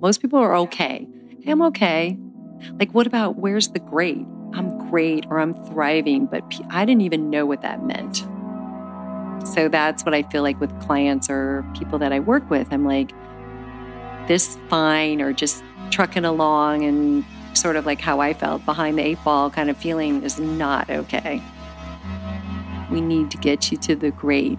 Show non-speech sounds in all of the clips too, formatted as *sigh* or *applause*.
Most people are okay. Hey, I'm okay. Like, what about where's the great? I'm great or I'm thriving, but I didn't even know what that meant. So that's what I feel like with clients or people that I work with. I'm like, this fine or just trucking along and sort of like how I felt behind the eight ball kind of feeling is not okay. We need to get you to the great.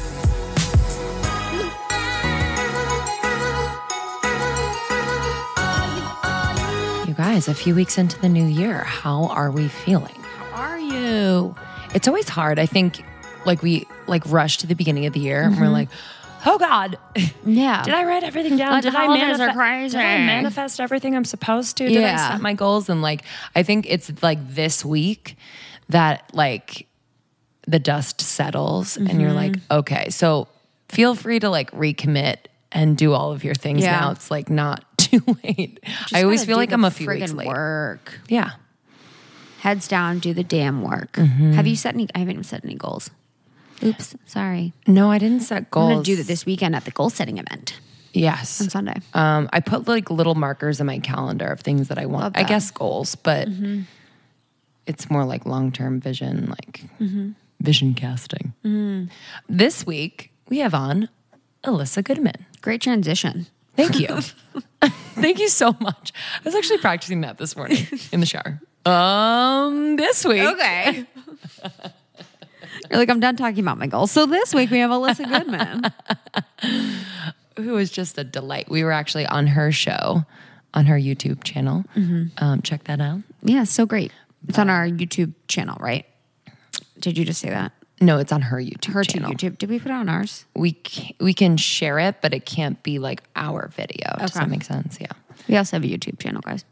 Guys, a few weeks into the new year, how are we feeling? How are you? It's always hard. I think like we like rush to the beginning of the year mm-hmm. and we're mm-hmm. like, oh God. *laughs* Yeah. Did I write everything down? Like did, I manifest, crazy. did I manifest everything I'm supposed to? Did yeah. I set my goals? And like, I think it's like this week that like the dust settles mm-hmm. and you're like, mm-hmm. okay, so feel free to like recommit and do all of your things yeah. now. It's like not *laughs* too late. Just I always feel like I'm a few weeks late. Work. Yeah. Heads down, do the damn work. Mm-hmm. Have you set any? I haven't even set any goals. Oops, sorry. No, I didn't set goals. I'm gonna do that this weekend at the goal setting event. Yes, on Sunday. Um, I put like little markers in my calendar of things that I want. That. I guess goals, but mm-hmm. it's more like long term vision, like mm-hmm. vision casting. Mm. This week we have on Elissa Goodman. Great transition. Thank you. *laughs* Thank you so much. I was actually practicing that this morning in the shower. Um, this week. Okay. *laughs* You're like, I'm done talking about my goals. So this week we have Elissa Goodman. *laughs* Who is just a delight. We were actually on her show on her YouTube channel. Mm-hmm. Um, check that out. Yeah, so great. It's on our YouTube channel, right? Did you just say that? No, it's on her YouTube her channel. YouTube. Did we put it on ours? We can, we can share it, but it can't be like our video. Okay. Does that make sense? Yeah. We also have a YouTube channel, guys.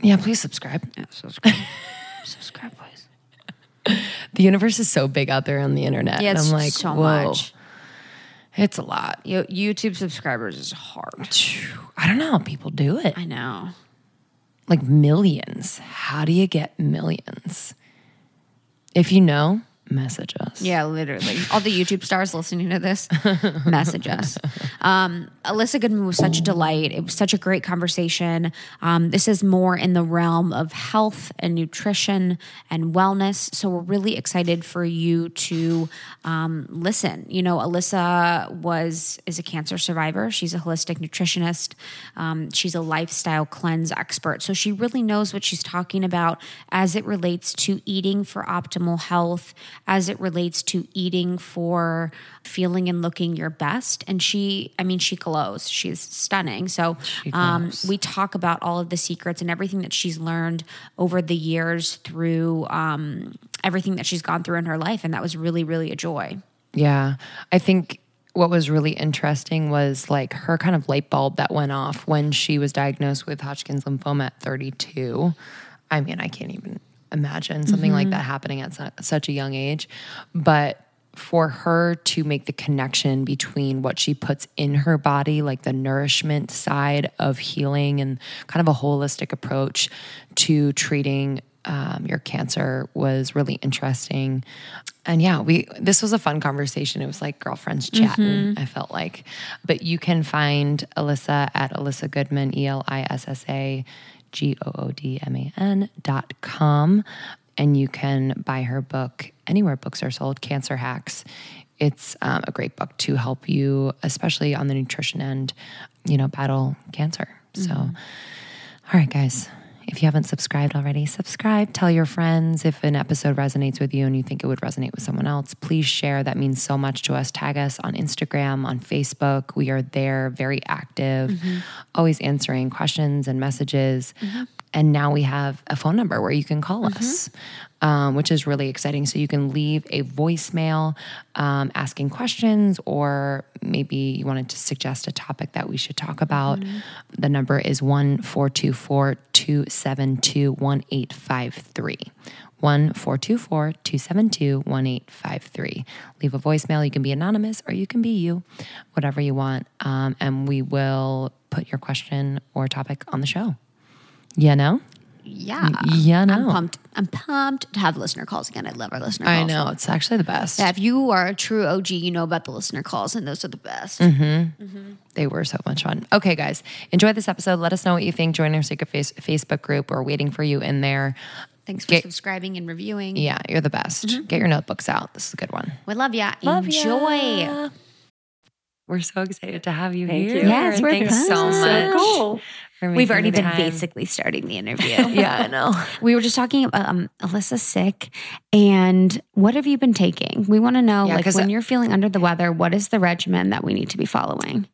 Yeah, please subscribe. Yeah, subscribe. *laughs* subscribe, please. The universe is so big out there on the internet. Yeah, it's I'm like, so Whoa. much. It's a lot. YouTube subscribers is hard. I don't know how people do it. I know. Like millions. How do you get millions? If you know, message us. Yeah, literally. All the YouTube stars listening to this, *laughs* message us. Um, Elissa Goodman was such a delight. It was such a great conversation. Um, this is more in the realm of health and nutrition and wellness. So we're really excited for you to um, listen. You know, Elissa was is a cancer survivor. She's a holistic nutritionist. Um, she's a lifestyle cleanse expert. So she really knows what she's talking about as it relates to eating for optimal health as it relates to eating for feeling and looking your best. And she, I mean, she glows. She's stunning. So um, we talk about all of the secrets and everything that she's learned over the years through um, everything that she's gone through in her life. And that was really, really a joy. Yeah. I think what was really interesting was like her kind of light bulb that went off when she was diagnosed with Hodgkin's lymphoma at 32. I mean, I can't even imagine something mm-hmm. like that happening at su- such a young age. But for her to make the connection between what she puts in her body, like the nourishment side of healing and kind of a holistic approach to treating um, your cancer was really interesting. And yeah, we this was a fun conversation. It was like girlfriends chatting. Mm-hmm. I felt like, but you can find Elissa at Elissa Goodman, E L I S S A G O O D M A N dot com. And you can buy her book anywhere books are sold, Cancer Hacks. It's um, a great book to help you, especially on the nutrition end, you know, battle cancer. Mm-hmm. So, all right, guys, If you haven't subscribed already, subscribe. Tell your friends if an episode resonates with you and you think it would resonate with someone else. Please share. That means so much to us. Tag us on Instagram, on Facebook. We are there, very active, mm-hmm. always answering questions and messages. Mm-hmm. And now we have a phone number where you can call mm-hmm. us um, which is really exciting. So you can leave a voicemail um, asking questions, or maybe you wanted to suggest a topic that we should talk about. Mm-hmm. The number is 1 424 272 1853. 1 272 1853. Leave a voicemail. You can be anonymous or you can be you, whatever you want. Um, and we will put your question or topic on the show. You know? Yeah. Yeah, no. I'm pumped. I'm pumped to have listener calls again. I love our listener calls. I know. It's actually the best. Yeah, if you are a true OG, you know about the listener calls, and those are the best. Mm-hmm. Mm-hmm. They were so much fun. Okay, guys, enjoy this episode. Let us know what you think. Join our Secret face- Facebook group. We're waiting for you in there. Thanks for Get, subscribing and reviewing. Yeah, you're the best. Mm-hmm. Get your notebooks out. This is a good one. We love ya. Love Enjoy. Ya. We're so excited to have you Thank here. You. Yes, we're Thanks so much. So cool. We've already been time. basically starting the interview. *laughs* yeah, I know. We were just talking about um, Elissa's sick, and what have you been taking? We want to know, yeah, like, when I, you're feeling under the weather, what is the regimen that we need to be following?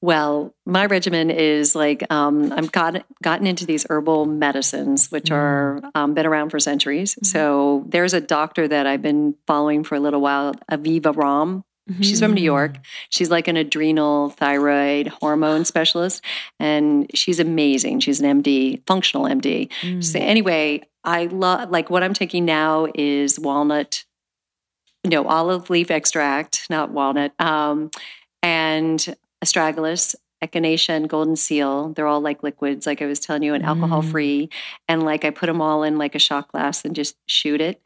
Well, my regimen is like um, I've got, gotten into these herbal medicines, which mm. are um, been around for centuries. Mm. So there's a doctor that I've been following for a little while, Aviva Romm. Mm-hmm. She's from New York. Mm-hmm. She's like an adrenal thyroid hormone specialist, and she's amazing. She's an MD, functional MD. Mm. So anyway, I love like what I'm taking now is walnut, no olive leaf extract, not walnut, um, and astragalus, echinacea, and golden seal. They're all like liquids, like I was telling you, and alcohol free. Mm. And like I put them all in like a shot glass and just shoot it.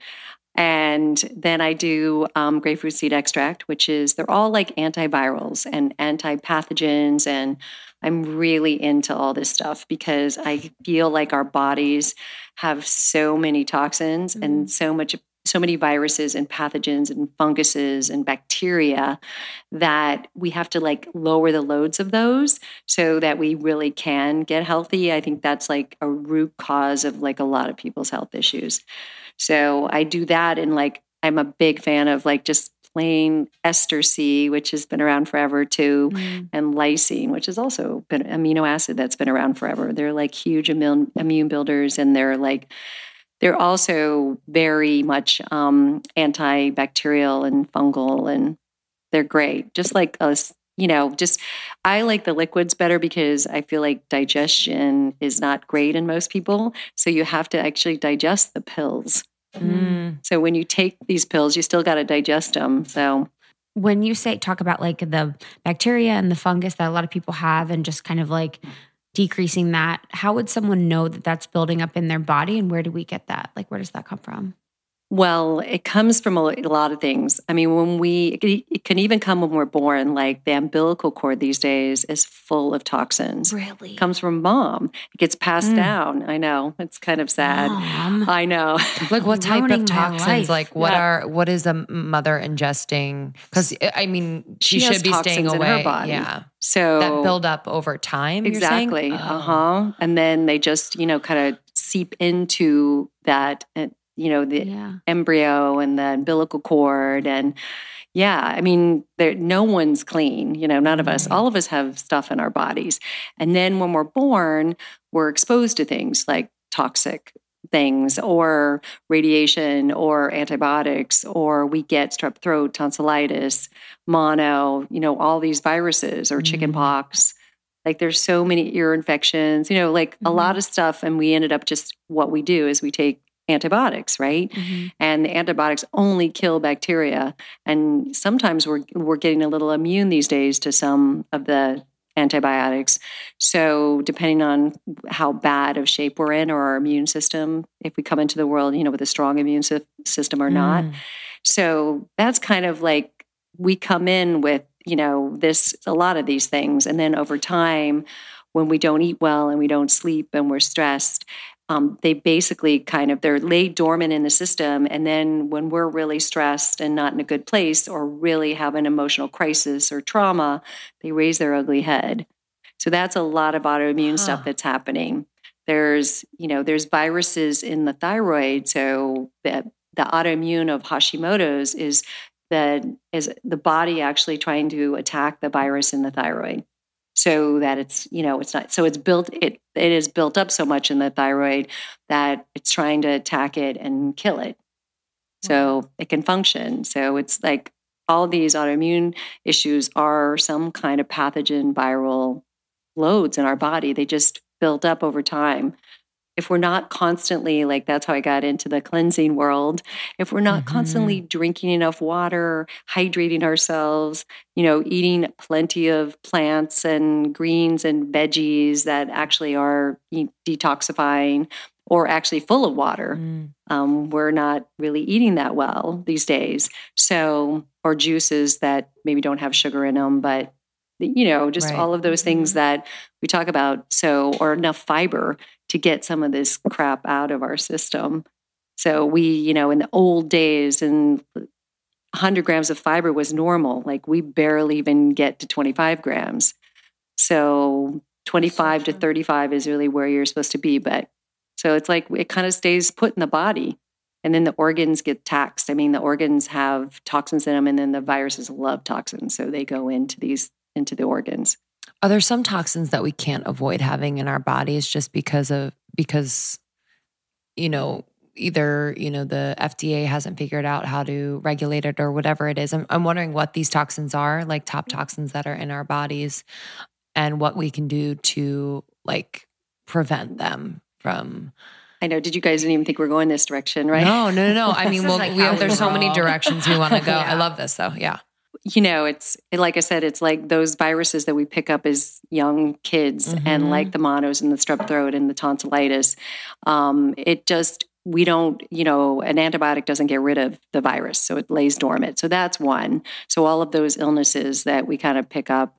And then I do um, grapefruit seed extract, which is they're all like antivirals and antipathogens. And I'm really into all this stuff because I feel like our bodies have so many toxins mm-hmm. and so much so many viruses and pathogens and funguses and bacteria that we have to like lower the loads of those so that we really can get healthy. I think that's like a root cause of like a lot of people's health issues. So I do that and like I'm a big fan of like just plain ester C, which has been around forever too, mm. and lysine, which has also been amino acid that's been around forever. They're like huge immune immune builders and they're like they're also very much um, antibacterial and fungal and they're great. Just like us, you know, just I like the liquids better because I feel like digestion is not great in most people. So you have to actually digest the pills. Mm. So when you take these pills, you still got to digest them. So when you say talk about like the bacteria and the fungus that a lot of people have and just kind of like decreasing that, how would someone know that that's building up in their body and where do we get that? Like where does that come from? Well, it comes from a lot of things. I mean, when we, it can even come when we're born, like the umbilical cord these days is full of toxins. Really? It comes from mom. It gets passed mm. down. I know. It's kind of sad. Mom. I know. *laughs* Like what type of toxins? Like what yeah. are, what is a mother ingesting? Because I mean, she, she should be staying away. Yeah. So that build up over time. Exactly. Oh. Uh huh. And then they just, you know, kind of seep into that you know the yeah. embryo and the umbilical cord and yeah i mean there no one's clean you know none of us all of us have stuff in our bodies and then when we're born we're exposed to things like toxic things or radiation or antibiotics or we get strep throat tonsillitis mono you know all these viruses or chicken mm-hmm. pox like there's so many ear infections you know like mm-hmm. a lot of stuff and we ended up just what we do is we take antibiotics, right? Mm-hmm. And the antibiotics only kill bacteria. And sometimes we're we're getting a little immune these days to some of the antibiotics. So depending on how bad of shape we're in or our immune system, if we come into the world, you know, with a strong immune system or not. Mm. So that's kind of like we come in with, you know, this a lot of these things and then over time when we don't eat well and we don't sleep and we're stressed, um, they basically kind of they're laid dormant in the system and then when we're really stressed and not in a good place or really have an emotional crisis or trauma they raise their ugly head. So that's a lot of autoimmune huh. stuff that's happening. There's you know there's viruses in the thyroid so the, the autoimmune of hashimoto's is that is the body actually trying to attack the virus in the thyroid so that it's you know it's not so it's built it it is built up so much in the thyroid that it's trying to attack it and kill it. So mm-hmm. it can function. So it's like all these autoimmune issues are some kind of pathogen viral loads in our body. They just build up over time if we're not constantly like that's how i got into the cleansing world if we're not Mhm. constantly drinking enough water hydrating ourselves you know eating plenty of plants and greens and veggies that actually are detoxifying or actually full of water Mm. um, we're not really eating that well these days so or juices that maybe don't have sugar in them but you know just Right. all of those things Mhm. that we talk about so or enough fiber to get some of this crap out of our system so we you know in the old days and 100 grams of fiber was normal like we barely even get to 25 grams so 25 to 35 is really where you're supposed to be but so it's like it kind of stays put in the body and then the organs get taxed i mean the organs have toxins in them and then the viruses love toxins so they go into these into the organs Are there some toxins that we can't avoid having in our bodies just because of because you know either you know the FDA hasn't figured out how to regulate it or whatever it is. I'm, I'm wondering what these toxins are, like top toxins that are in our bodies, and what we can do to like prevent them from. i know did you guys didn't even think we're going this direction right No, no, no, no. I *laughs* mean, well, like we have, there's so many directions we want to go. I *laughs* love this though. Yeah. You know, it's like I said, it's like those viruses that we pick up as young kids, Mhm. and like the monos and the strep throat and the tonsillitis. Um, it just we don't, you know, an antibiotic doesn't get rid of the virus, so it lays dormant. So that's one. So all of those illnesses that we kind of pick up,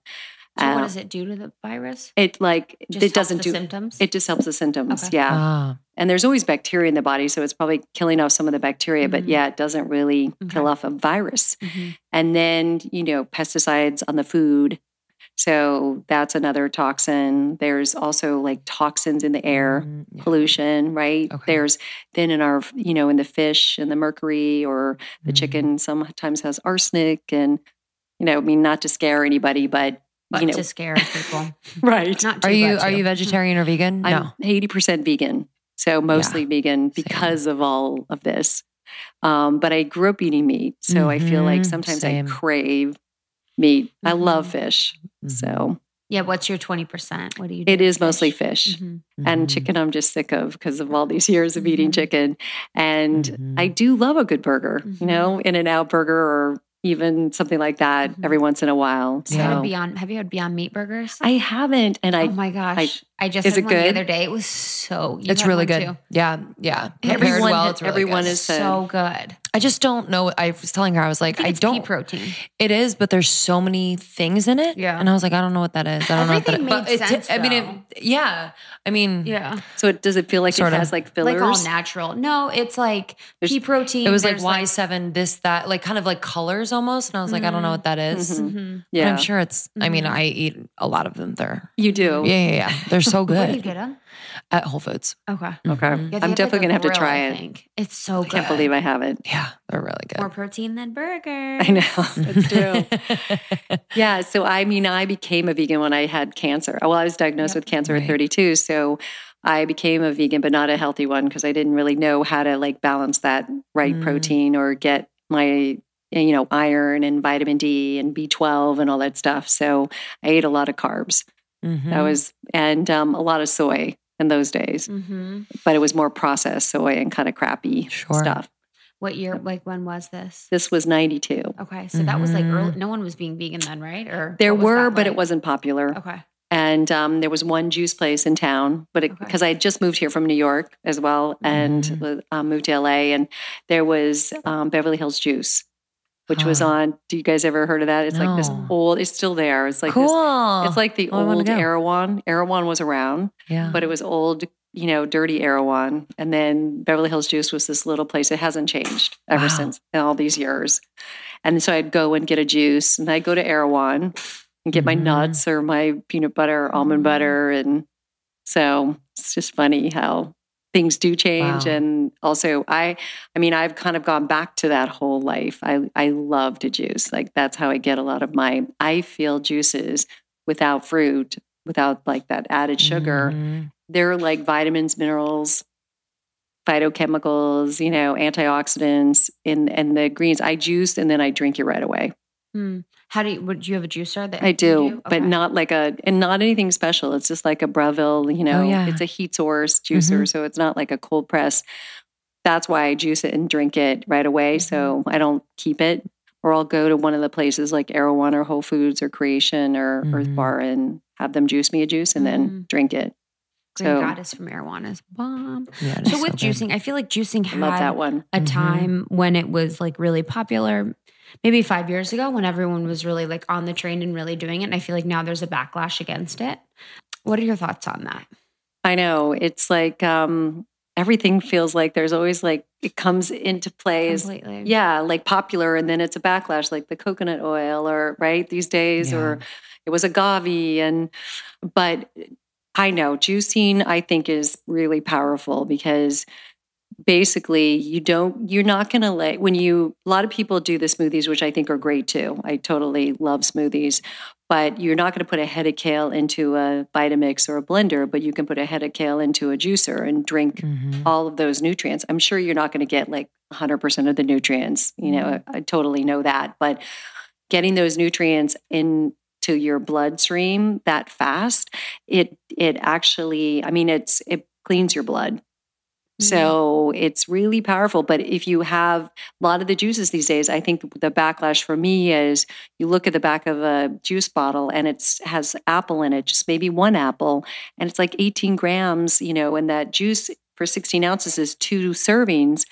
So what uh, does it do to the virus? it like Just it doesn't helps do symptoms. it just helps the symptoms. Okay. Yeah, Ah, and there's always bacteria in the body, so it's probably killing off some of the bacteria, but Mhm. yeah, it doesn't really kill off a virus Mhm. and then you know pesticides on the food so that's another toxin there's also like toxins in the air mm, yeah. pollution right Okay. there's then in our you know in the fish and the mercury or the Mhm. chicken sometimes has arsenic and you know i mean not to scare anybody but, But you know to scare people. *laughs* right Not to, Are you are you vegetarian or vegan? i'm no. 80% vegan so mostly vegan because of all of this um, but i grew up eating meat so i feel like Mhm. sometimes Same. i crave meat i love fish Mhm. so Yeah, what's your 20%? What do you do? It is with mostly fish? fish. Mhm. And Mhm. chicken, I'm just sick of because of all these *laughs* years of eating chicken. And. I do love a good burger, you know, In and Out burger or even something like that Mhm. every once in a while. Have you had So a Beyond, have you had Beyond Meat burgers? I haven't. And I, oh my gosh. I, just is had it one the other day. It was so you It's really good. too? Yeah, yeah. Prepared Everyone- well, it's really everyone good. is said- so good. I just don't know. I was telling her, I was like, think I, don't. pea protein. It is, but there's so many things in it. Yeah. and I was like, I don't know what that is. I don't Everything know. What that made is. But sense, I mean, it, yeah. I mean, Yeah. so it, does it feel like Sort it of. has like fillers? Like all natural. No, it's like There's- pea protein. it was like Y seven, this, that, like kind of like colors almost. And I was like, I don't know what that is. Mhm. Mhm. But yeah, I'm sure it's. I mean, Mhm. I eat a lot of them. They're you do. yeah, yeah, yeah. They're so good. Where do you get them? at Whole Foods. Okay. Okay. Yeah, I'm have, like, definitely gonna have to grill, try I it. think. It's so I can't believe I haven't. Yeah, they're really good. More protein than burger. I know. *laughs* It's true. *laughs* Yeah. So, I mean, I became a vegan when I had cancer. Well, I was diagnosed Yep. with cancer Right. at 32. So, I became a vegan, but not a healthy one because I didn't really know how to like balance that right Mm. protein or get my, you know, iron and vitamin D and B12 and all that stuff. So, I ate a lot of carbs. Mhm. That was, and um, a lot of soy in those days, hmm but it was more processed soy and kind of crappy Sure. stuff. What year? Like when was this? This was 92. Okay, so that was like early. No one was being vegan then, right? Or There were, that but it wasn't popular. Okay. and um, there was one juice place in town but Okay. because i had just moved here from new york as well and Mhm. um, moved to la and there was um, beverly hills juice which was on do you guys ever heard of that it's like this old it's still there it's like cool. this it's like the Oh, old erewhon erewhon was around yeah. but it was old you know dirty erewhon and then beverly hills juice was this little place it hasn't changed ever Wow. since in all these years and so i'd go and get a juice and i'd go to erewhon and get my Mhm. nuts or my peanut butter or almond Mhm. butter and So it's just funny how things do change. Wow. And also I I mean, I've kind of gone back to that whole life. I I love to juice. Like that's how I get a lot of my I feel juices without fruit, without like that added sugar. Mhm. They're like vitamins, minerals, phytochemicals, you know, antioxidants in and the greens. I juice and then I drink it right away. Hmm. How do you? Would you have a juicer that I do, but Okay. not like a and not anything special. It's just like a Breville, you know, Oh, yeah. it's a heat source juicer, so it's not like a cold press. That's why I juice it and drink it right away. So Mm-hmm. I don't keep it, or I'll go to one of the places like One or Whole Foods or Kreation or Earth Mhm. Bar and have them juice me a juice and then Mm. drink it. Green so- Goddess from Marijuana is bomb. Yeah, So with good. juicing, I feel like juicing had love that one. a Mhm. time when it was like really popular maybe five years ago when everyone was really like on the train and really doing it and i feel like now there's a backlash against it. What are your thoughts on that? I know. It's like um, everything feels like there's always like it comes into play as completely. Yeah, like popular, and then it's a backlash, like the coconut oil, or right these days, or it was agave, and but I know juicing, I think, is really powerful because basically you don't you're not going to let when you a lot of people do the smoothies which i think are great too i totally love smoothies but you're not going to put a head of kale into a vitamix or a blender but you can put a head of kale into a juicer and drink Mhm. all of those nutrients. I'm sure you're not going to get like 100% of the nutrients. You know, I, I totally know that. But getting those nutrients into your bloodstream that fast, it it actually, I mean, it's it cleans your blood. So it's really powerful. But if you have a lot of the juices these days, I think the backlash for me is you look at the back of a juice bottle and it has apple in it, just maybe one apple, and it's like 18 grams, you know, and that juice for 16 ounces is two servings.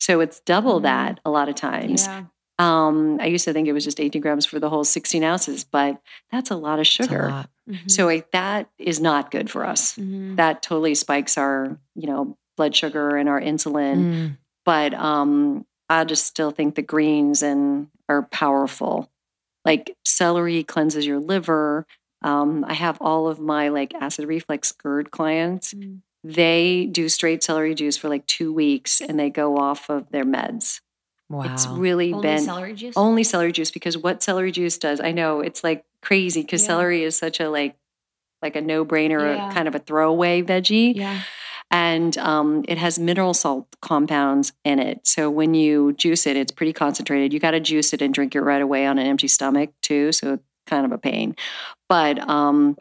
So it's double Mhm. that a lot of times. yeah Um, I used to think it was just 18 grams for the whole 16 ounces, but that's a lot of sugar. lot. Mhm. So like, that is not good for us. Mhm. That totally spikes our, you know, blood sugar and our insulin Mm. but um i just still think the greens and are powerful like celery cleanses your liver um i have all of my like acid reflux GERD clients Mm. they do straight celery juice for like two weeks and they go off of their meds Wow. it's really only been celery juice only celery juice because what celery juice does i know it's like crazy because Yeah. celery is such a like like a no-brainer Yeah. kind of a throwaway veggie yeah and um, it has mineral salt compounds in it. So when you juice it, it's pretty concentrated. You got to juice it and drink it right away on an empty stomach too. So it's kind of a pain, but um,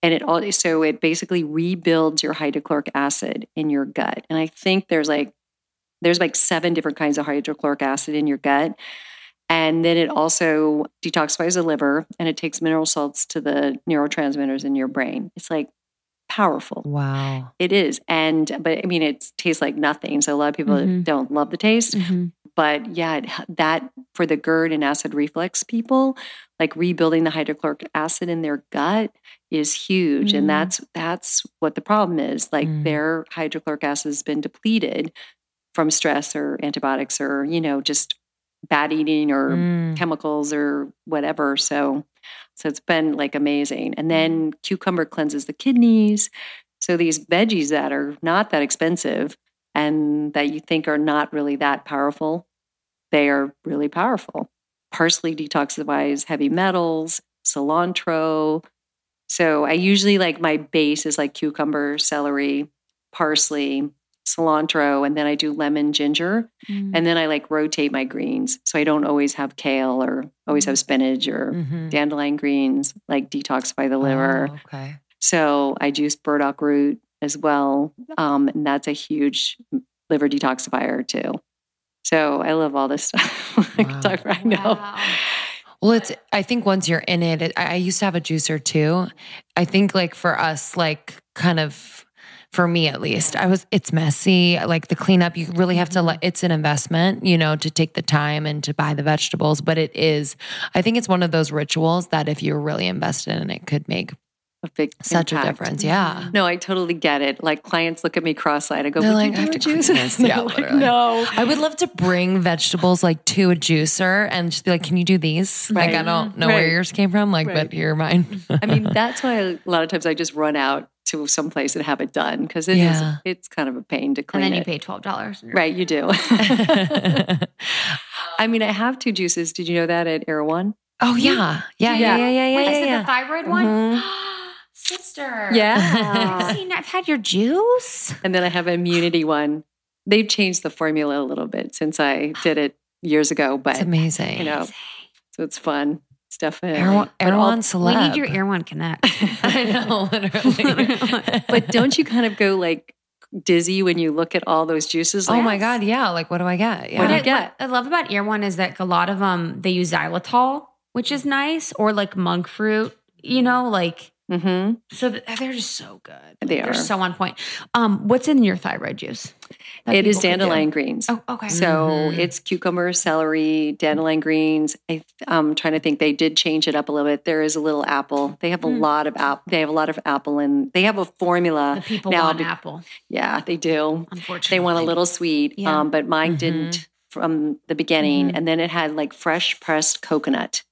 and it all so it basically rebuilds your hydrochloric acid in your gut. And I think there's like there's like seven different kinds of hydrochloric acid in your gut. And then it also detoxifies the liver and it takes mineral salts to the neurotransmitters in your brain. It's like powerful. wow. It is. And, but I mean, it tastes like nothing. So a lot of people Mhm. don't love the taste. Mhm. But yeah, that for the GERD and acid reflux people, like rebuilding the hydrochloric acid in their gut is huge. Mm. And that's, that's what the problem is. Like Mm. their hydrochloric acid has been depleted from stress or antibiotics or, you know, just bad eating or Mm. chemicals or whatever. So, so it's been like amazing. And then mm-hmm. cucumber cleanses the kidneys. So these veggies that are not that expensive and that you think are not really that powerful, they are really powerful. Parsley detoxifies heavy metals, cilantro. So I usually like my base is like cucumber, celery, parsley, cilantro, and then I do lemon, ginger. Mm. And then I like rotate my greens. So I don't always have kale or always have spinach or Mhm. dandelion greens, like detoxify the liver. Oh, okay. So I juice burdock root as well. Um, and that's a huge liver detoxifier too. So I love all this stuff. *laughs* I could Wow. talk right now. Wow. Well, it's. I think once you're in it, it I, I used to have a juicer too. I think like for us, like kind of for me at least, I was. It's messy. Like the cleanup, you really have to. Let It's an investment, you know, to take the time and to buy the vegetables. But it is. I think it's one of those rituals that if you're really invested in it, could make A big such a difference. Yeah. No, I totally get it. Like clients look at me cross-eyed. I go, They're like, you "I have to juice?" *laughs* this. Yeah, like, no. I would love to bring vegetables like to a juicer and just be like, "Can you do these?" Like I don't know where yours came from, like, Right. but you're mine. I mean, *laughs* that's why a lot of times I just run out to some place and have it done because it is Yeah. it's kind of a pain to clean. And clean then you it. pay twelve dollars. Right, you do. *laughs* I mean, I have two juices. Did you know that at Erewhon? oh yeah. Yeah, yeah, Yeah. yeah, yeah, yeah, Wait, yeah. is it the thyroid one? Mhm. *gasps* Sister. Yeah. See, I've had your juice. and then I have an immunity one. They've changed the formula a little bit since I did it years ago, but It's amazing. you know, so it's fun. It's definitely. Erewhon, but celeb. We need your Erewhon connect. *laughs* I know, *laughs* literally. but don't you kind of go like dizzy when you look at all those juices? oh my god, yeah. Like, what do I get? Yeah. What do I, get? what I love about Erewhon is that a lot of them they use xylitol, which is mm. nice, or like monk fruit. You know, like Mhm. so th- they're just so good. They are. They're so on point. Um, what's in your thyroid juice? It is people could do? dandelion greens. Oh, okay. So Mhm. it's cucumber, celery, dandelion greens. I, I'm trying to think. They did change it up a little bit. There is a little apple. They have a Mm. lot of apple. They have a lot of apple, and they have a formula. the people now want be- apple. Yeah, they do. Unfortunately, They want a little sweet, Yeah. um, but mine Mhm. didn't from the beginning. Mhm. And then it had like fresh pressed coconut.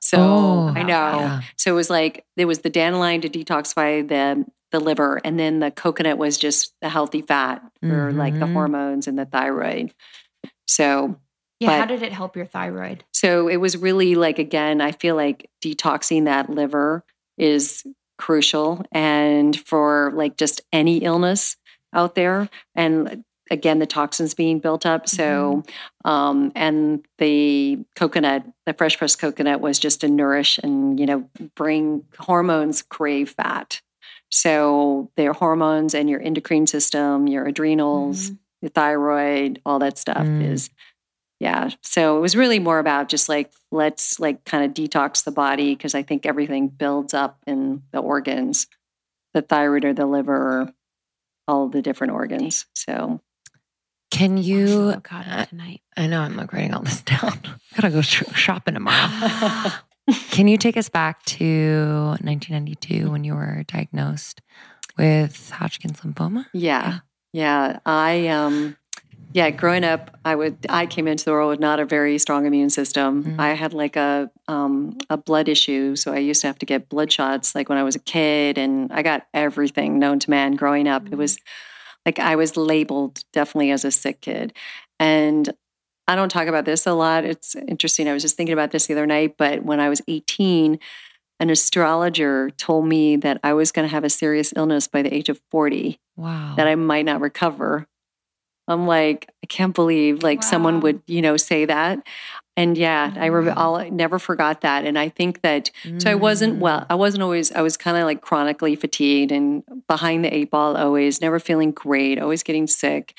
So Oh, I know. yeah. So it was like there was the dandelion to detoxify the the liver, and then the coconut was just the healthy fat for like the Mhm. hormones and the thyroid. So Yeah. how did it help your thyroid? so it was really like again, I feel like detoxing that liver is crucial and for like just any illness out there and again the toxins being built up. So um and the coconut the fresh pressed coconut was just to nourish and you know bring hormones crave fat. So their hormones and your endocrine system your adrenals Mhm. your thyroid all that stuff Mm. is yeah. So it was really more about just like let's like kind of detox the body because i think everything builds up in the organs the thyroid or the liver all the different organs. So Can you? avocado tonight. I know I'm like writing all this *laughs* down. Gotta go sh- shopping tomorrow. *gasps* Can you take us back to 1992 when you were diagnosed with Hodgkin's lymphoma? yeah yeah i um yeah growing up i would i came into the world with not a very strong immune system Mm. i had like a um a blood issue so i used to have to get blood shots like when i was a kid and i got everything known to man growing up it was like i was labeled definitely as a sick kid and i don't talk about this a lot it's interesting i was just thinking about this the other night but when i was 18 an astrologer told me that i was going to have a serious illness by the age of 40 Wow. that I might not recover. I'm like, I can't believe like someone would, you know, say that. And yeah, I re- I'll, never forgot that. And I think that, so I wasn't Mm. well, I wasn't always, I was kind of like chronically fatigued and behind the eight ball always, never feeling great, always getting sick.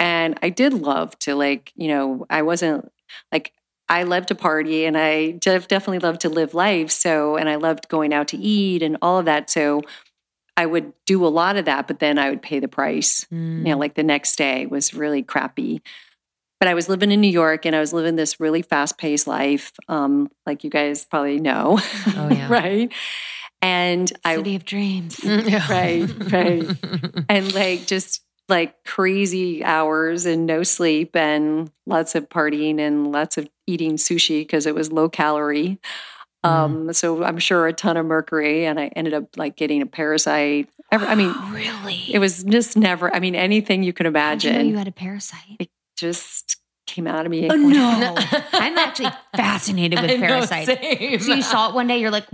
And I did love to like, you know, I wasn't like, I loved to party and I def- definitely loved to live life. So, and I loved going out to eat and all of that. So I would do a lot of that, but then I would pay the price Mm. you know, like the next day was really crappy. But I was living in New York and I was living this really fast paced life, um, like you guys probably know. Oh, *laughs* yeah. right. And I, City of dreams. Mm. *laughs* Right, right. *laughs* and like just like crazy hours and no sleep and lots of partying and lots of eating sushi because it was low calorie. Um, so I'm sure a ton of mercury, and I ended up like getting a parasite. I mean, *gasps* really? it was just never. I mean, anything you can How'd you know imagine you had a parasite. Just came out of me. Oh no! *laughs* I'm actually fascinated with know, parasites. same. So you saw it one day. You're like,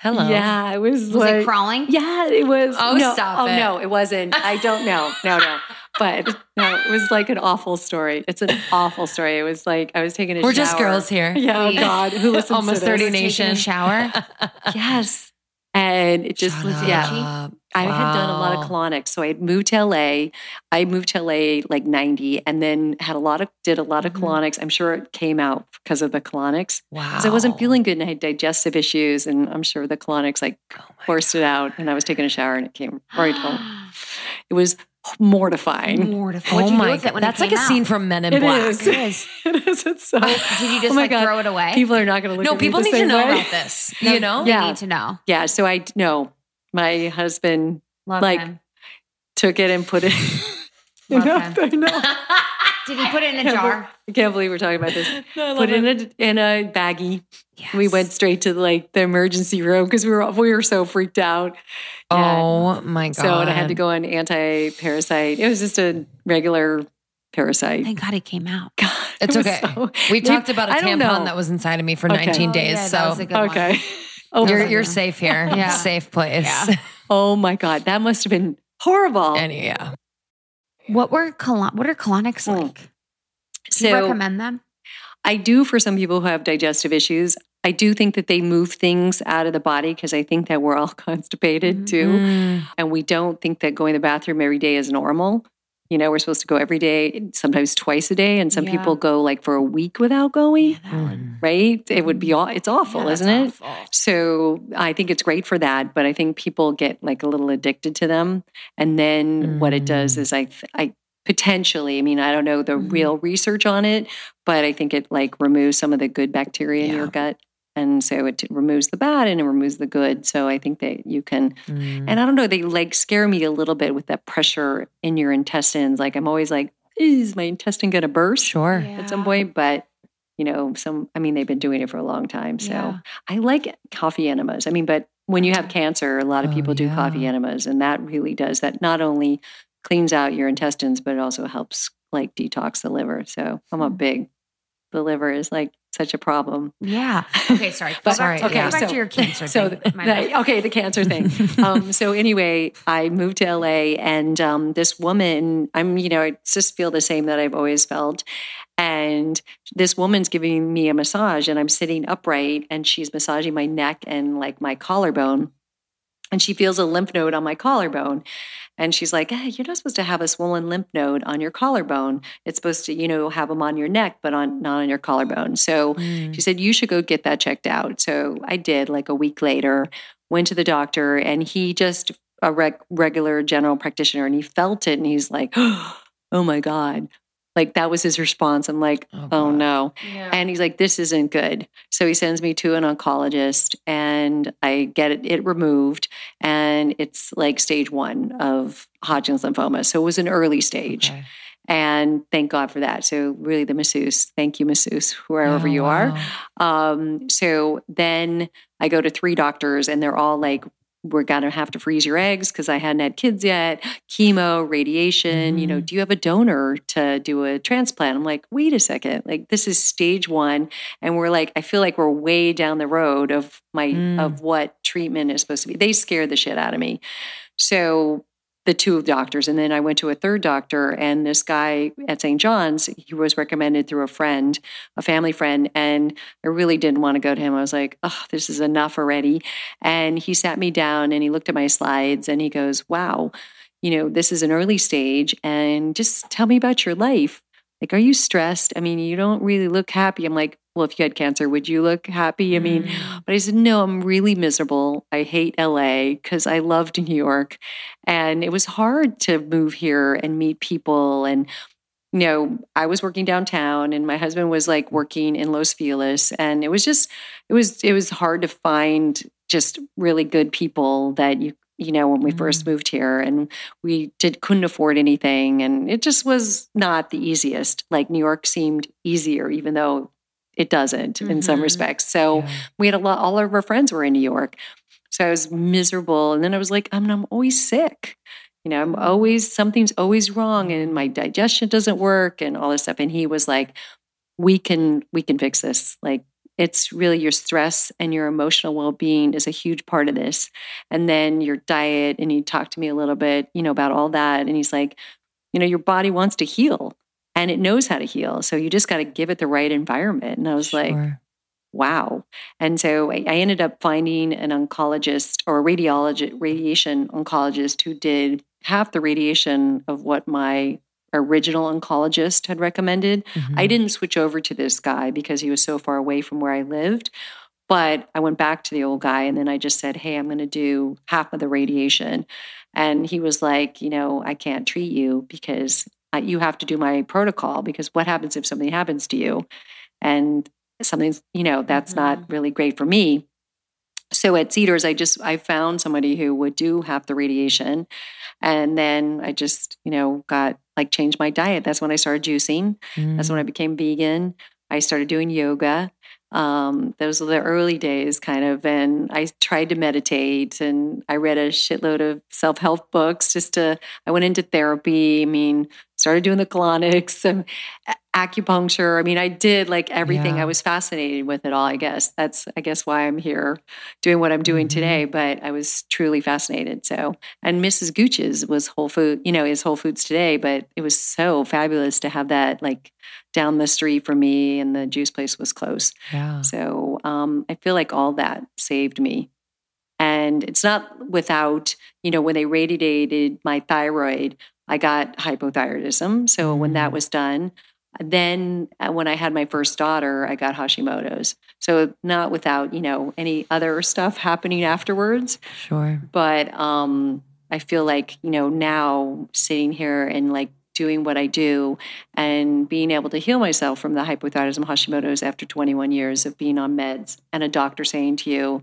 Hello. Yeah, it was, it like crawling? Yeah, it was. Oh, no, stop Oh it. no, it wasn't. I don't know. No, no. But no, it was like an awful story. It's an awful story. It was like I was taking a We're shower. just girls here. Yeah, oh God, who listens *laughs* Almost to 30 this? nation. Shower. *laughs* Yes, and it just Shut was yeah. Up. I had done a lot of colonics. So I had moved to LA. I moved to LA like 90 and then had a lot of, did a lot of Mhm. colonics. I'm sure it came out because of the colonics Wow. because I wasn't feeling good and I had digestive issues. And I'm sure the colonics like Oh my forced it out. And I was taking a shower and it came right home. *gasps* It was mortifying. Mortifying. Oh What'd you do my god. when That's like a scene from Men in It Black. is. It is. *laughs* it is. It's so. Did you just Oh like God. throw it away? People are not going to look No, at me people the need to same know way. about this. You know? You Yeah. need to know. Yeah. So I no, my husband Love Like, him. took it and put it. *laughs* Love No, *laughs* him. *laughs* Did he put it in a jar? I can't believe we're talking about this. Put it in a in a baggie. We went straight to like the emergency room because we were we were so freaked out. Oh my god! So and I had to go on anti parasite. It was just a regular parasite. Thank God it came out. God, It's It okay. so- we They- talked about a tampon that was inside of me for Okay. 19 Oh, days. yeah, that so was a good one. Okay. Oh, you're you're safe here. *laughs* Yeah. Safe place. Yeah. oh my god, that must have been horrible. And yeah. What were colon- what are colonics Mm. like? Do you recommend them? I do for some people who have digestive issues. I do think that they move things out of the body because I think that we're all *laughs* constipated Mhm. too. Mm. And we don't think that going to the bathroom every day is normal. You know, we're supposed to go every day, sometimes twice a day. And some Yeah. people go like for a week without going, Yeah, right? It would be, aw- it's awful, Yeah, isn't it? awful. So I think it's great for that, but I think people get like a little addicted to them. And then what it does Mm. is I, I potentially, I mean, I don't know the Mhm. real research on it, but I think it like removes some of the good bacteria in your gut. And so it removes the bad and it removes the good. So I think that you can, Mm. and I don't know, they like scare me a little bit with that pressure in your intestines. Like I'm always like, is my intestine going to burst Sure. at some point? But you know, some, I mean, they've been doing it for a long time. So Yeah. I like coffee enemas. I mean, but when you have cancer, a lot of Oh, people do coffee enemas, and that really does that. Not only cleans out your intestines, but it also helps like detox the liver. So I'm a Hmm. big. The liver is like such a problem. Yeah. Okay, sorry. But- Sorry, okay, yeah. back so- to your cancer So thing. the- My the- bad. okay, the cancer thing. *laughs* um, so anyway, I moved to LA, and um, this woman, I'm, you know, I just feel the same that I've always felt. And this woman's giving me a massage, and I'm sitting upright, and she's massaging my neck and like my collarbone. And she feels a lymph node on my collarbone. And she's like, hey, you're not supposed to have a swollen lymph node on your collarbone. It's supposed to, you know, have them on your neck, but on not on your collarbone. So Mm. she said, You should go get that checked out. So I did like a week later, went to the doctor, and he just, a reg- regular general practitioner, and he felt it and he's like, *gasps* Oh my God. Like that was his response. I'm like, Oh, Oh, no. Yeah. And he's like, This isn't good. So he sends me to an oncologist and I get it, it removed. And it's like stage one of Hodgkin's lymphoma. So it was an early stage. Okay. And thank God for that. So really the masseuse, thank you, masseuse, wherever Oh, you are. Um, so then I go to three doctors, and they're all like, "We're gonna have to freeze your eggs because I hadn't had kids yet. Chemo, radiation. You know, Mhm. do you have a donor to do a transplant?" I'm like, "Wait a second. Like this is stage one, and we're like, I feel like we're way down the road of my Mm. of what treatment is supposed to be. They scared the shit out of me. So the two doctors. And then I went to a third doctor, and this guy at St. John's, he was recommended through a friend, a family friend. And I really didn't want to go to him. I was like, oh, this is enough already. And he sat me down and he looked at my slides and he goes, wow, you know, this is an early stage. And just tell me about your life. Like, are you stressed? I mean, you don't really look happy. I'm like, well, if you had cancer, would you look happy? I mean, Mm. but I said, no, I'm really miserable. I hate LA because I loved New York. And it was hard to move here and meet people. And, you know, I was working downtown and my husband was like working in Los Feliz. And it was just, it was, it was hard to find just really good people that you, you know, when we first moved here and we did couldn't afford anything. And it just was not the easiest. Like New York seemed easier, even though it doesn't in some Mhm. respects. So, Yeah. we had a lot all of our friends were in new york. So i was miserable and then i was like i'm, I'm always sick. You know i'm always something's always wrong and my digestion doesn't work and all this stuff. And he was like we can we can fix this. Like it's really your stress and your emotional well-being is a huge part of this. And then your diet and he talked to me a little bit you know about all that. And he's like you know your body wants to heal and it knows how to heal so you just got to give it the right environment and i was like wow. And so I, I ended up finding an oncologist or a radiologist, radiation oncologist who did half the radiation of what my original oncologist had recommended. I Mhm. didn't switch over to this guy because he was so far away from where I lived. But I went back to the old guy and then I just said, Hey, I'm going to do half of the radiation. And he was like, You know, I can't treat you because you have to do my protocol because what happens if something happens to you? And something's, you know, that's not really great for me. so at Cedars, I just I found somebody who would do half the radiation, and then I just you know got like changed my diet. That's when I started juicing. That's when I became vegan. I started doing yoga. Um, those were the early days, kind of, and I tried to meditate, and I read a shitload of self help books. Just to, I went into therapy. I mean, started doing the colonics *laughs* and acupuncture. I mean, I did like everything. Yeah. I was fascinated with it all. I guess that's, I guess, why I'm here doing what I'm doing Mhm. today. But I was truly fascinated. So, and Mrs. Gooch's was Whole Food, you know, is Whole Foods today. But it was so fabulous to have that like down the street from me, and the juice place was close. Yeah. So um, I feel like all that saved me. And it's not without, you know, when they radiated my thyroid, I got hypothyroidism. So when that Mm. was done, then uh, when I had my first daughter, I got Hashimoto's. So not without, you know, any other stuff happening afterwards Sure. but um i feel like you know now sitting here and like doing what i do and being able to heal myself from the hypothyroidism hashimoto's after 21 years of being on meds and a doctor saying to you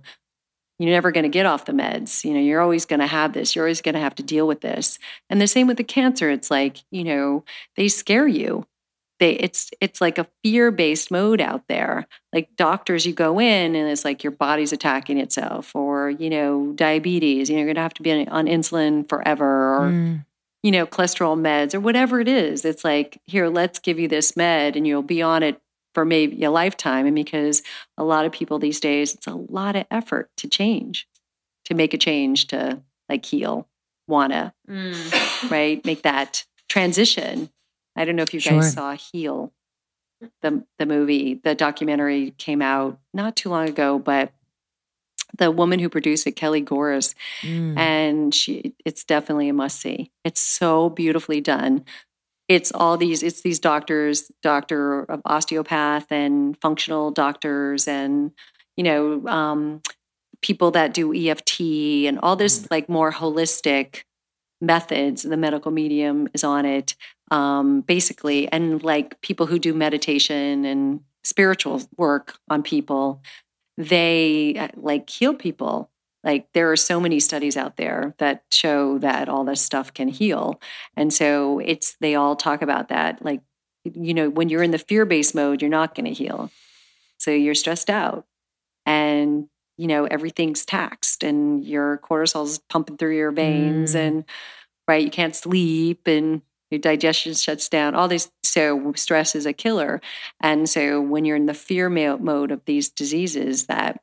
you're never going to get off the meds you know you're always going to have this you're always going to have to deal with this. And the same with the cancer it's like you know they scare you. They it's it's like a fear-based mode out there. Like doctors you go in and it's like your body's attacking itself or you know diabetes you know, you're going to have to be on, insulin forever or Mm. you know cholesterol meds or whatever it is. It's like here let's give you this med and you'll be on it for maybe a lifetime and because a lot of people these days it's a lot of effort to change to make a change to like heal wanna Mm. right make that transition i don't know if you Sure. guys saw heal the the movie the documentary came out not too long ago but the woman who produced it kelly gores Mm. and she it's definitely a must see it's so beautifully done it's all these it's these doctors doctor of osteopath and functional doctors and you know um, people that do eft and all this like more holistic methods the medical medium is on it um, basically and like people who do meditation and spiritual work on people they uh, like heal people like there are so many studies out there that show that all this stuff can heal. And so it's they all talk about that. Like you know when you're in the fear-based mode you're not going to heal. So you're stressed out. And you know everything's taxed and your cortisol's pumping through your veins Mm. and right you can't sleep and your digestion shuts down all this so stress is a killer. And so when you're in the fear mode of these diseases that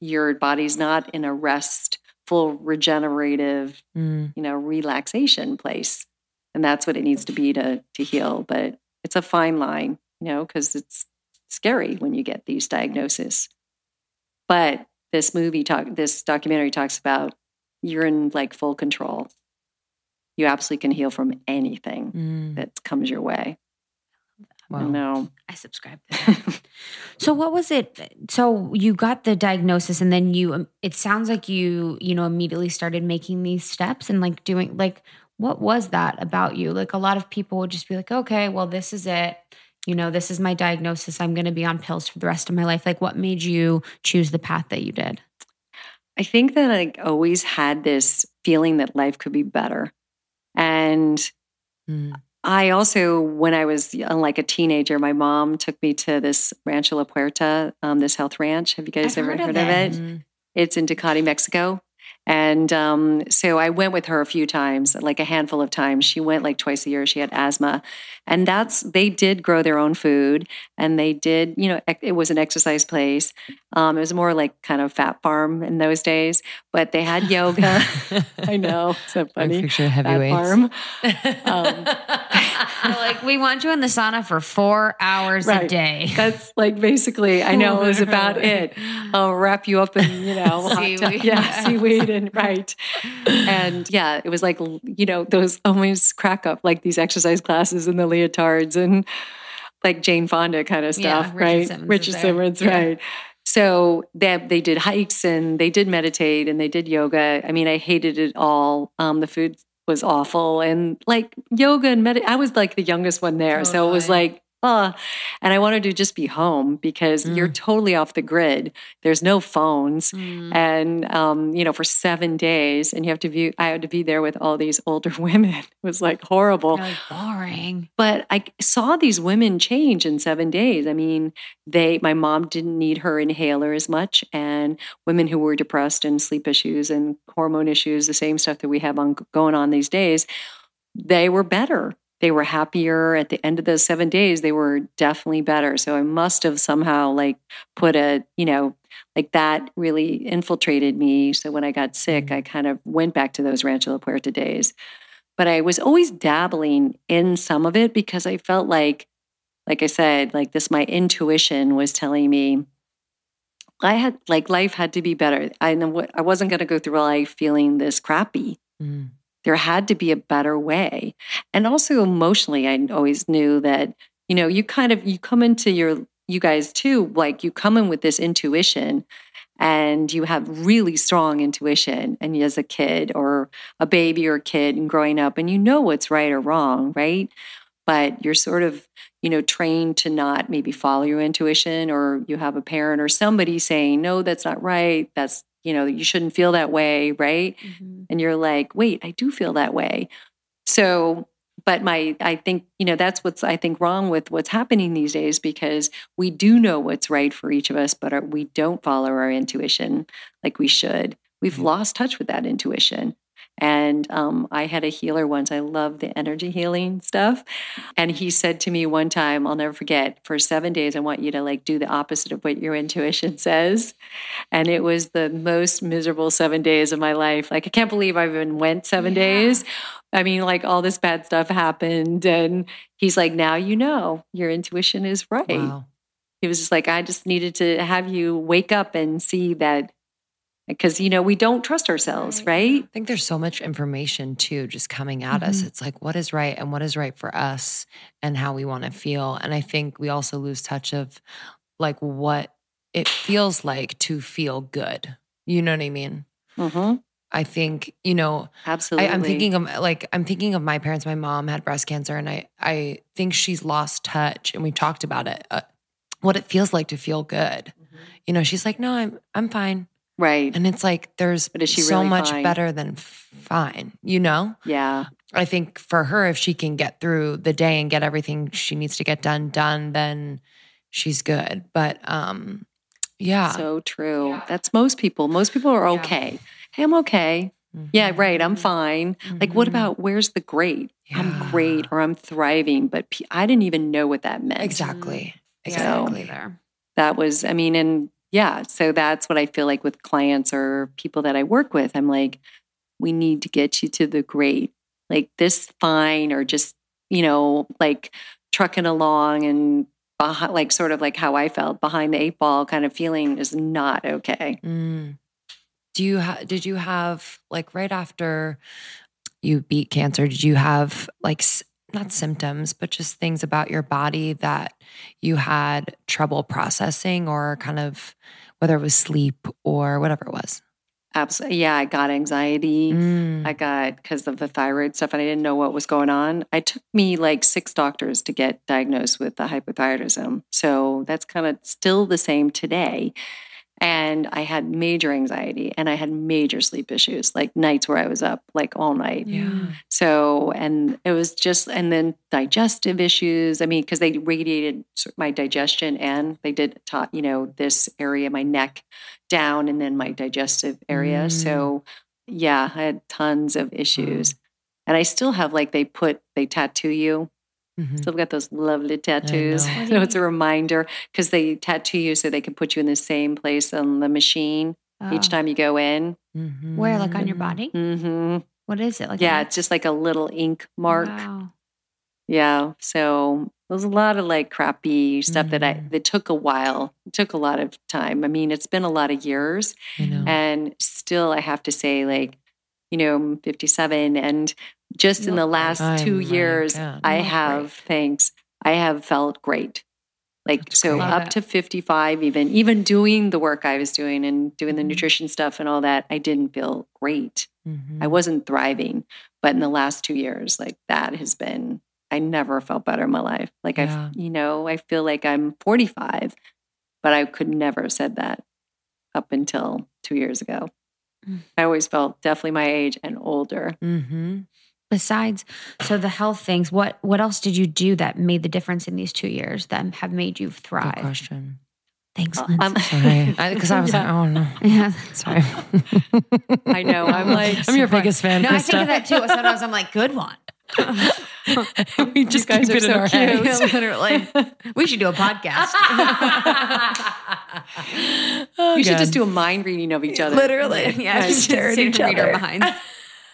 your body's not in a restful regenerative Mm. you know relaxation place. And that's what it needs to be to to heal. But it's a fine line you know because it's scary when you get these diagnoses. But this movie talk this documentary talks about you're in like full control. You absolutely can heal from anything Mm. that comes your way Wow. no I subscribe *laughs* so what was it? So you got the diagnosis and then you um, it sounds like you, you know, immediately started making these steps and like doing like what was that about you? Like a lot of people would just be like, "Okay, well this is it. You know, this is my diagnosis. I'm going to be on pills for the rest of my life." Like what made you choose the path that you did? I think that I always had this feeling that life could be better. And Mm. I also, when I was uh, like a teenager, my mom took me to this Rancho La Puerta, um, this health ranch. Have you guys I've ever heard of heard of it. it? It's in Tecate, Mexico. And um, so I went with her a few times, like a handful of times. She went like twice a year. She had asthma. And that's, they did grow their own food and they did, you know, it was an exercise place. Um, it was more like kind of fat farm in those days, but they had yoga. *laughs* I know. So *laughs* I funny. picture Fat heavyweights. farm. *laughs* Um, like, "We want you in the sauna for 4 hours a day." That's like basically, I know it was about it. I'll wrap you up in, you know, hot tub- Seaweed. yeah, seaweed and *laughs* right. And yeah, it was like, you know, those always crack up like these exercise classes and the leotards and like Jane Fonda kind of Yeah, stuff, Richard right? Simmons Richard. Simmons, Yeah. right. So they, they did hikes and they did meditate and they did yoga. I mean, I hated it all. Um, the food was awful and like yoga and med. I was like the youngest one there. So it was like, oh, and I wanted to just be home because Mm. you're totally off the grid. There's no phones. Mm. And, um, you know, for seven days, and you have to be, I had to be there with all these older *laughs* women. It was like horrible. Boring. But I saw these women change in seven days. I mean, they, my mom didn't need her inhaler as much, and women who were depressed and sleep issues and hormone issues, the same stuff that we have on going on these days, they were better. They were happier at the end of those seven days. They were definitely better. So I must have somehow like put a, you know, like that really infiltrated me. So when I got sick, I kind of went back to those Rancho La Puerta days but I was always dabbling in some of it because I felt like, like I said, like this, my intuition was telling me I had like life had to be better. I know I wasn't going to go through life feeling this crappy. Mm. There had to be a better way. And also emotionally, I always knew that, you know, you kind of, you come into your, you guys too, like you come in with this intuition and you have really strong intuition. And as a kid or a baby or a kid and growing up and you know what's right or wrong right? But you're sort of you know trained to not maybe follow your intuition or you have a parent or somebody saying no that's not right. That's you know you shouldn't feel that way right Mhm. and you're like wait i do feel that way so but my i think you know that's what's i think wrong with what's happening these days because we do know what's right for each of us but our, we don't follow our intuition like we should we've Mhm. lost touch with that intuition and um, i had a healer once i love the energy healing stuff and he said to me one time i'll never forget for seven days i want you to like do the opposite of what your intuition says and it was the most miserable seven days of my life like i can't believe i even went seven Yeah. days I mean, like all this bad stuff happened. And he's like, now you know your intuition is right. Wow. He was just like, I just needed to have you wake up and see that because, you know, we don't trust ourselves, right? I think there's so much information too just coming at us. Mhm. It's like what is right and what is right for us and how we want to feel. And I think we also lose touch of like what it feels like to feel good. You know what I mean? Mm-hmm. I think, you know, Absolutely. I, I'm thinking of like I'm thinking of my parents. My mom had breast cancer, and I I think she's lost touch. And we talked about it, uh, what it feels like to feel good. Mm-hmm. You know, she's like, no, I'm I'm fine, right. and it's like there's But is she so really much fine? better than fine. You know, Yeah. I think for her, if she can get through the day and get everything she needs to get done done, then she's good. But um, yeah, So true. Yeah. That's most people. Most people are Yeah. okay. Hey, I'm okay. Yeah, right. I'm fine. Like, what Mhm. about where's the great? I'm great or I'm thriving. But I didn't even know what that meant. exactly, Yeah, exactly. there. that was i mean and yeah so that's what i feel like with clients or people that i work with i'm like we need to get you to the great like this fine or just you know like trucking along and behind, like sort of like how i felt behind the eight ball kind of feeling is not okay Mm. Do you ha- did you have like right after you beat cancer? Did you have like not symptoms, but just things about your body that you had trouble processing, or kind of whether it was sleep or whatever it was? absolutely yeah i got anxiety Mm. I got because of the thyroid stuff, and I didn't know what was going on. It took me like six doctors to get diagnosed with the hypothyroidism. So that's kind of still the same today. And I had major anxiety and I had major sleep issues, like nights where I was up like all night. yeah. So, and it was just, and then digestive issues. I mean, because they radiated my digestion and they did, ta- you know, this area, my neck down, and then my digestive area. Mm. So, yeah, I had tons of issues. And I still have like, they put, they tattoo you. Mhm. Still got those lovely tattoos. *laughs* know. So it's a reminder because they tattoo you so they can put you in the same place on the machine each Oh. time you go in. Mhm. Where, like on your body? hmm What is it? Like Yeah, a- it's just like a little ink mark. Wow. Yeah. So there's a lot of like crappy stuff that I Mhm. that took a while. It took a lot of time. I mean, it's been a lot of years. You know. And still I have to say, like, you know, I'm 57 and just in the look great. last Oh two my years, God. I have great. thanks. I have felt great. Like That's so great. Up it. to 55 even even doing the work I was doing and doing the Mhm. nutrition stuff and all that, I didn't feel great. Mhm. I wasn't thriving. But in the last two years, like that has been I never felt better in my life. Like Yeah. I, you know, I feel like I'm 45, but I could never have said that up until two years ago. Mm. I always felt definitely my age and older. Mm-hmm. Besides, so the health things, what what else did you do that made the difference in these two years that have made you thrive Good thrive? question. Thanks, Lindsey. I'm- *laughs* Sorry, *laughs* because I, was like, oh no, *laughs* yeah. sorry. I know. I'm like, I'm your biggest fan. No, I think Krista. of that too. Sometimes I'm like, good one. we just guys keep are it in so our cute. heads. Literally, we should do a podcast. Oh, we should just do a mind reading of each other. Literally, yeah, just stare at each other. Minds.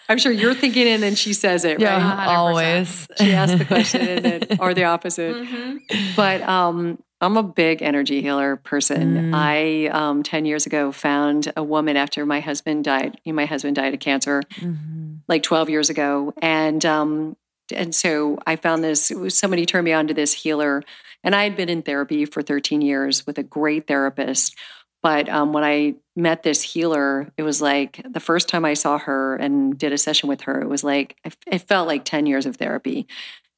I'm sure you're thinking it and then she says it, Yeah, right? 100%. always. She asks the question and then, or the opposite. Mm-hmm. But um, I'm a big energy healer person. Mm. I um, ten years ago found a woman after my husband died. My husband died of cancer Mhm. like 12 years ago, and um, and so I found this. Was, somebody turned me on to this healer, and I had been in therapy for 13 years with a great therapist. But um, when I met this healer, it was like the first time I saw her and did a session with her, it was like it felt like 10 years of therapy.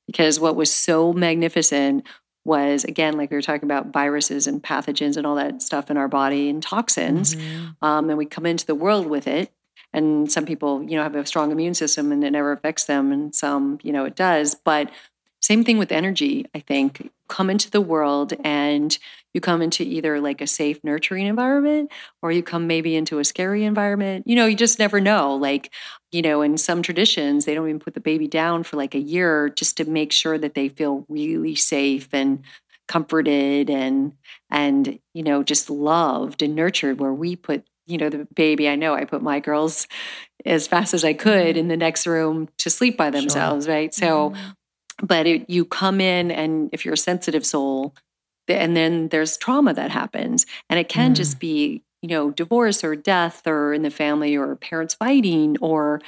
Because what was so magnificent was again like we were talking about viruses and pathogens and all that stuff in our body and toxins Mhm. um, and we come into the world with it. And some people you know have a strong immune system and it never affects them and some you know it does. But same thing with energy i think. Come into the world and you come into either like a safe nurturing environment or you come maybe into a scary environment you know you just never know like you know in some traditions they don't even put the baby down for like a year just to make sure that they feel really safe and comforted and and you know just loved and nurtured where we put you know the baby i know i put my girls as fast as i could mm-hmm. in the next room to sleep by themselves right? So mm-hmm. but it, you come in and if you're a sensitive soul and then there's trauma that happens. And it can Mm. just be you know divorce or death or in the family or parents fighting or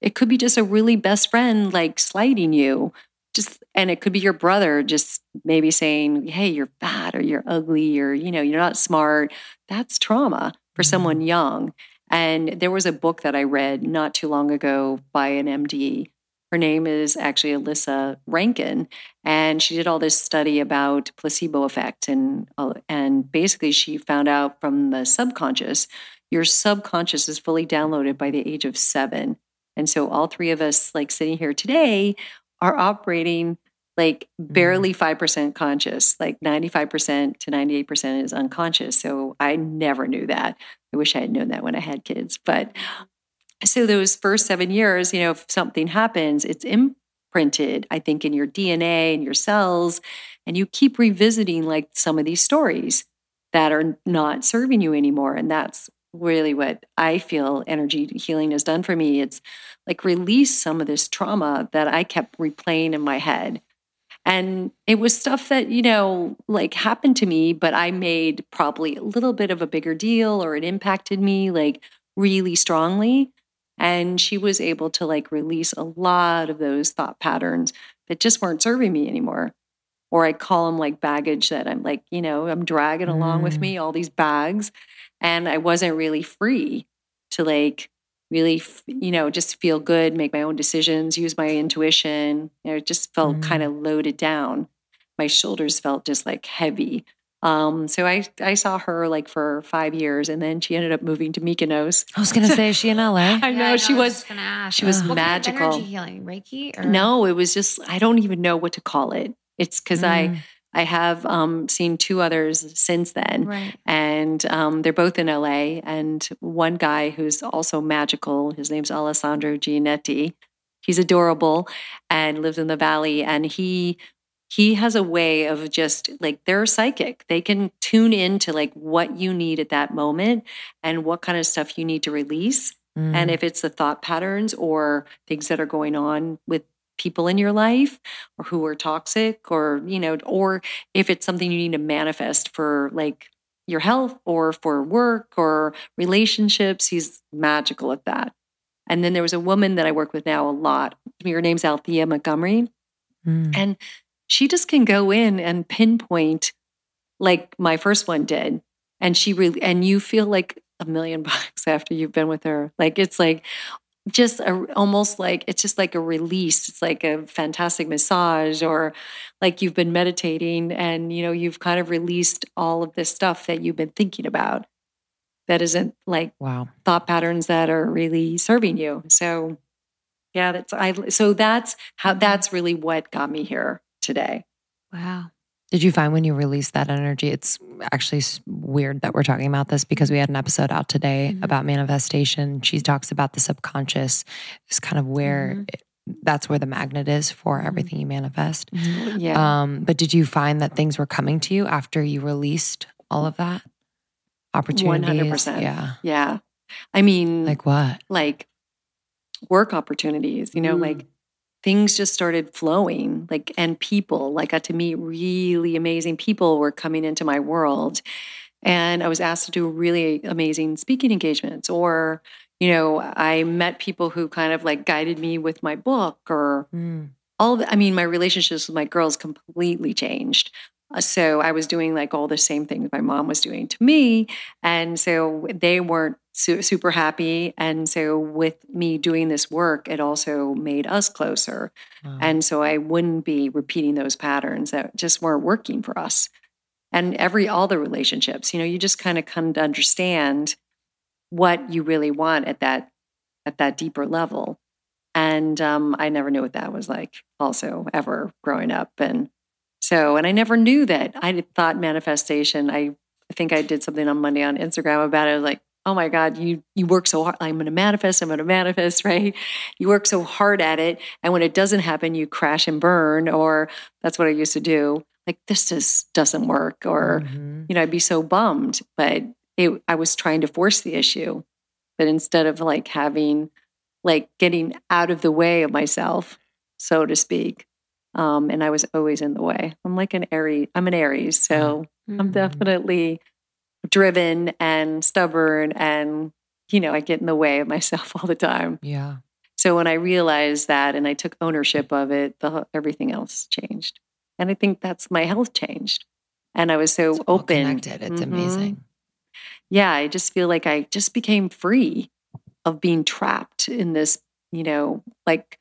it could be just a really best friend like slighting you. Just and it could be your brother just maybe saying hey you're fat or you're ugly or you know you're not smart. That's trauma for someone young. And there was a book that i read not too long ago by an md her name is actually lissa rankin and she did all this study about placebo effect and uh, and basically she found out from the subconscious your subconscious is fully downloaded by the age of 7 and so all three of us like sitting here today are operating like barely 5% conscious like 95% to 98% is unconscious. So i never knew that. I wish i had known that when i had kids but so those first seven years you know if something happens it's imprinted i think in your dna and your cells and you keep revisiting like some of these stories that are not serving you anymore and that's really what i feel energy healing has done for me. It's like release some of this trauma that i kept replaying in my head. And it was stuff that you know like happened to me but i made probably a little bit of a bigger deal or it impacted me like really strongly and she was able to like release a lot of those thought patterns that just weren't serving me anymore. Or i call them like baggage that i'm like you know i'm dragging along with Mm. me all these bags. And i wasn't really free to like really you know just feel good make my own decisions use my intuition. You know it just felt Mm. kind of loaded down. My shoulders felt just like heavy um so i i saw her like for five years and then she ended up moving to mykonos I was gonna say, is she in LA? *laughs* i know she was gonna ask. she was What kind of magical. energy healing, Reiki, or no it was just i don't even know what to call it it's because i Mm. i have um seen two others since then right? and um, they're both in LA. And one guy who's also magical, his name's Alessandro Gianetti. He's adorable and lives in the valley. And he he has a way of just like they're psychic. They can tune into like what you need at that moment and what kind of stuff you need to release. Mm. And if it's the thought patterns or things that are going on with people in your life or who are toxic or, you know, or if it's something you need to manifest for like your health or for work or relationships, he's magical at that. And then there was a woman that I work with now a lot. Her name's Althea Montgomery. Mm. And she just can go in and pinpoint like my first one did. And she really, and you feel like a million *laughs* bucks after you've been with her. Like it's like just a, almost like it's just like a release. It's like a fantastic massage, or like you've been meditating and you know you've kind of released all of this stuff that you've been thinking about. That isn't like Wow. thought patterns that are really serving you. So, yeah, that's I. So that's how. That's really what got me here today. Wow. Did you find when you released that energy? It's actually weird that we're talking about this because we had an episode out today Mhm. about manifestation. She talks about the subconscious is kind of where Mhm. it, that's where the magnet is for Mhm. everything you manifest. Yeah. Um, but did you find that things were coming to you after you released all of that? Opportunities. 100%. Yeah. yeah. I mean, Like what? like work opportunities, you know, Mm. like things just started flowing, like, and people, like, got to meet really amazing people were coming into my world. And I was asked to do really amazing speaking engagements, or, you know, I met people who kind of like guided me with my book or Mm. all the, I mean, my relationships with my girls completely changed. Uh, So I was doing like all the same things my mom was doing to me. And so they weren't su- super happy. And so with me doing this work, it also made us closer. Wow. And so I wouldn't be repeating those patterns that just weren't working for us. And every, all the relationships, you know, you just kind of come to understand what you really want at that, at that deeper level. And um, I never knew what that was like, also, ever growing up. And so, and I never knew that. I thought manifestation, I, I think I did something on Monday on Instagram about it. I was like, oh my God, you, you work so hard. I'm going to manifest, I'm going to manifest, *laughs* right? You work so hard at it. And when it doesn't happen, you crash and burn, or that's what I used to do. Like, this just doesn't work, or, Mhm. you know, I'd be so bummed. But it, I was trying to force the issue. But instead of like having, like getting out of the way of myself, so to speak. Um, and I was always in the way. I'm like an Aries. I'm an Aries, so I'm Mhm. definitely driven and stubborn, and you know, I get in the way of myself *laughs* all the time. Yeah. So when I realized that and I took ownership of it, the, everything else changed, and I think that's my health changed, and I was so It's open. connected. It's Mhm. amazing. Yeah, I just feel like I just became free of being trapped in this, you know, like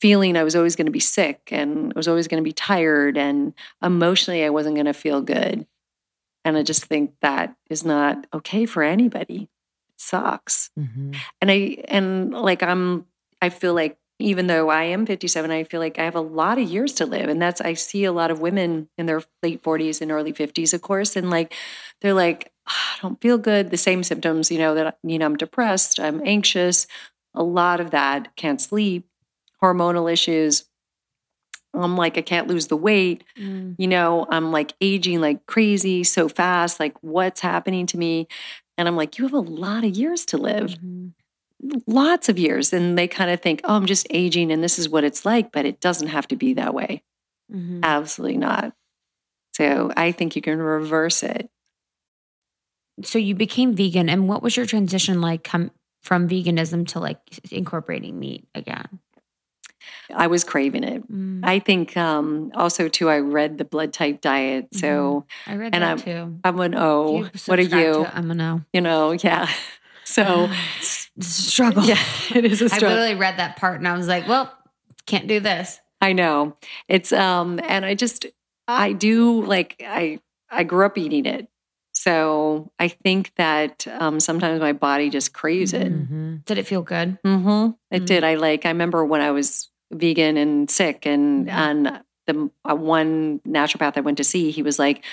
feeling I was always going to be sick and I was always going to be tired and emotionally I wasn't going to feel good. And I just think that is not okay for anybody. It sucks. Mhm. And I and like I'm I feel like even though I am 57, I feel like I have a lot of years to live. And that's I see a lot of women in their late 40s and early 50s, of course, and like they're like, "Ah, I don't feel good. The same symptoms, you know, that you know, I'm depressed, I'm anxious, a lot of that, can't sleep, hormonal issues. I'm like, I can't lose the weight Mm. you know i'm like aging like crazy so fast like what's happening to me and i'm like you have a lot of years to live Mhm. lots of years and they kind of think oh i'm just aging and this is what it's like but it doesn't have to be that way Mhm. absolutely not so i think you can reverse it So you became vegan, and what was your transition like? Come from veganism to like incorporating meat again. I was craving it Mm. i think um also too i read the blood type diet so I read and that I'm- too. i'm an You what are you I'm a no. you know yeah *sighs* so It's a struggle. yeah *laughs* it is a struggle I literally read that part and I was like, well, can't do this. I know. It's um and I just I do like I I grew up eating it. So I think that um sometimes my body just craves it. Mhm. Did it feel good? Mm-hmm. It Mm. did. I like I remember when I was vegan and sick and Mhm. and the uh, one naturopath I went to see, he was like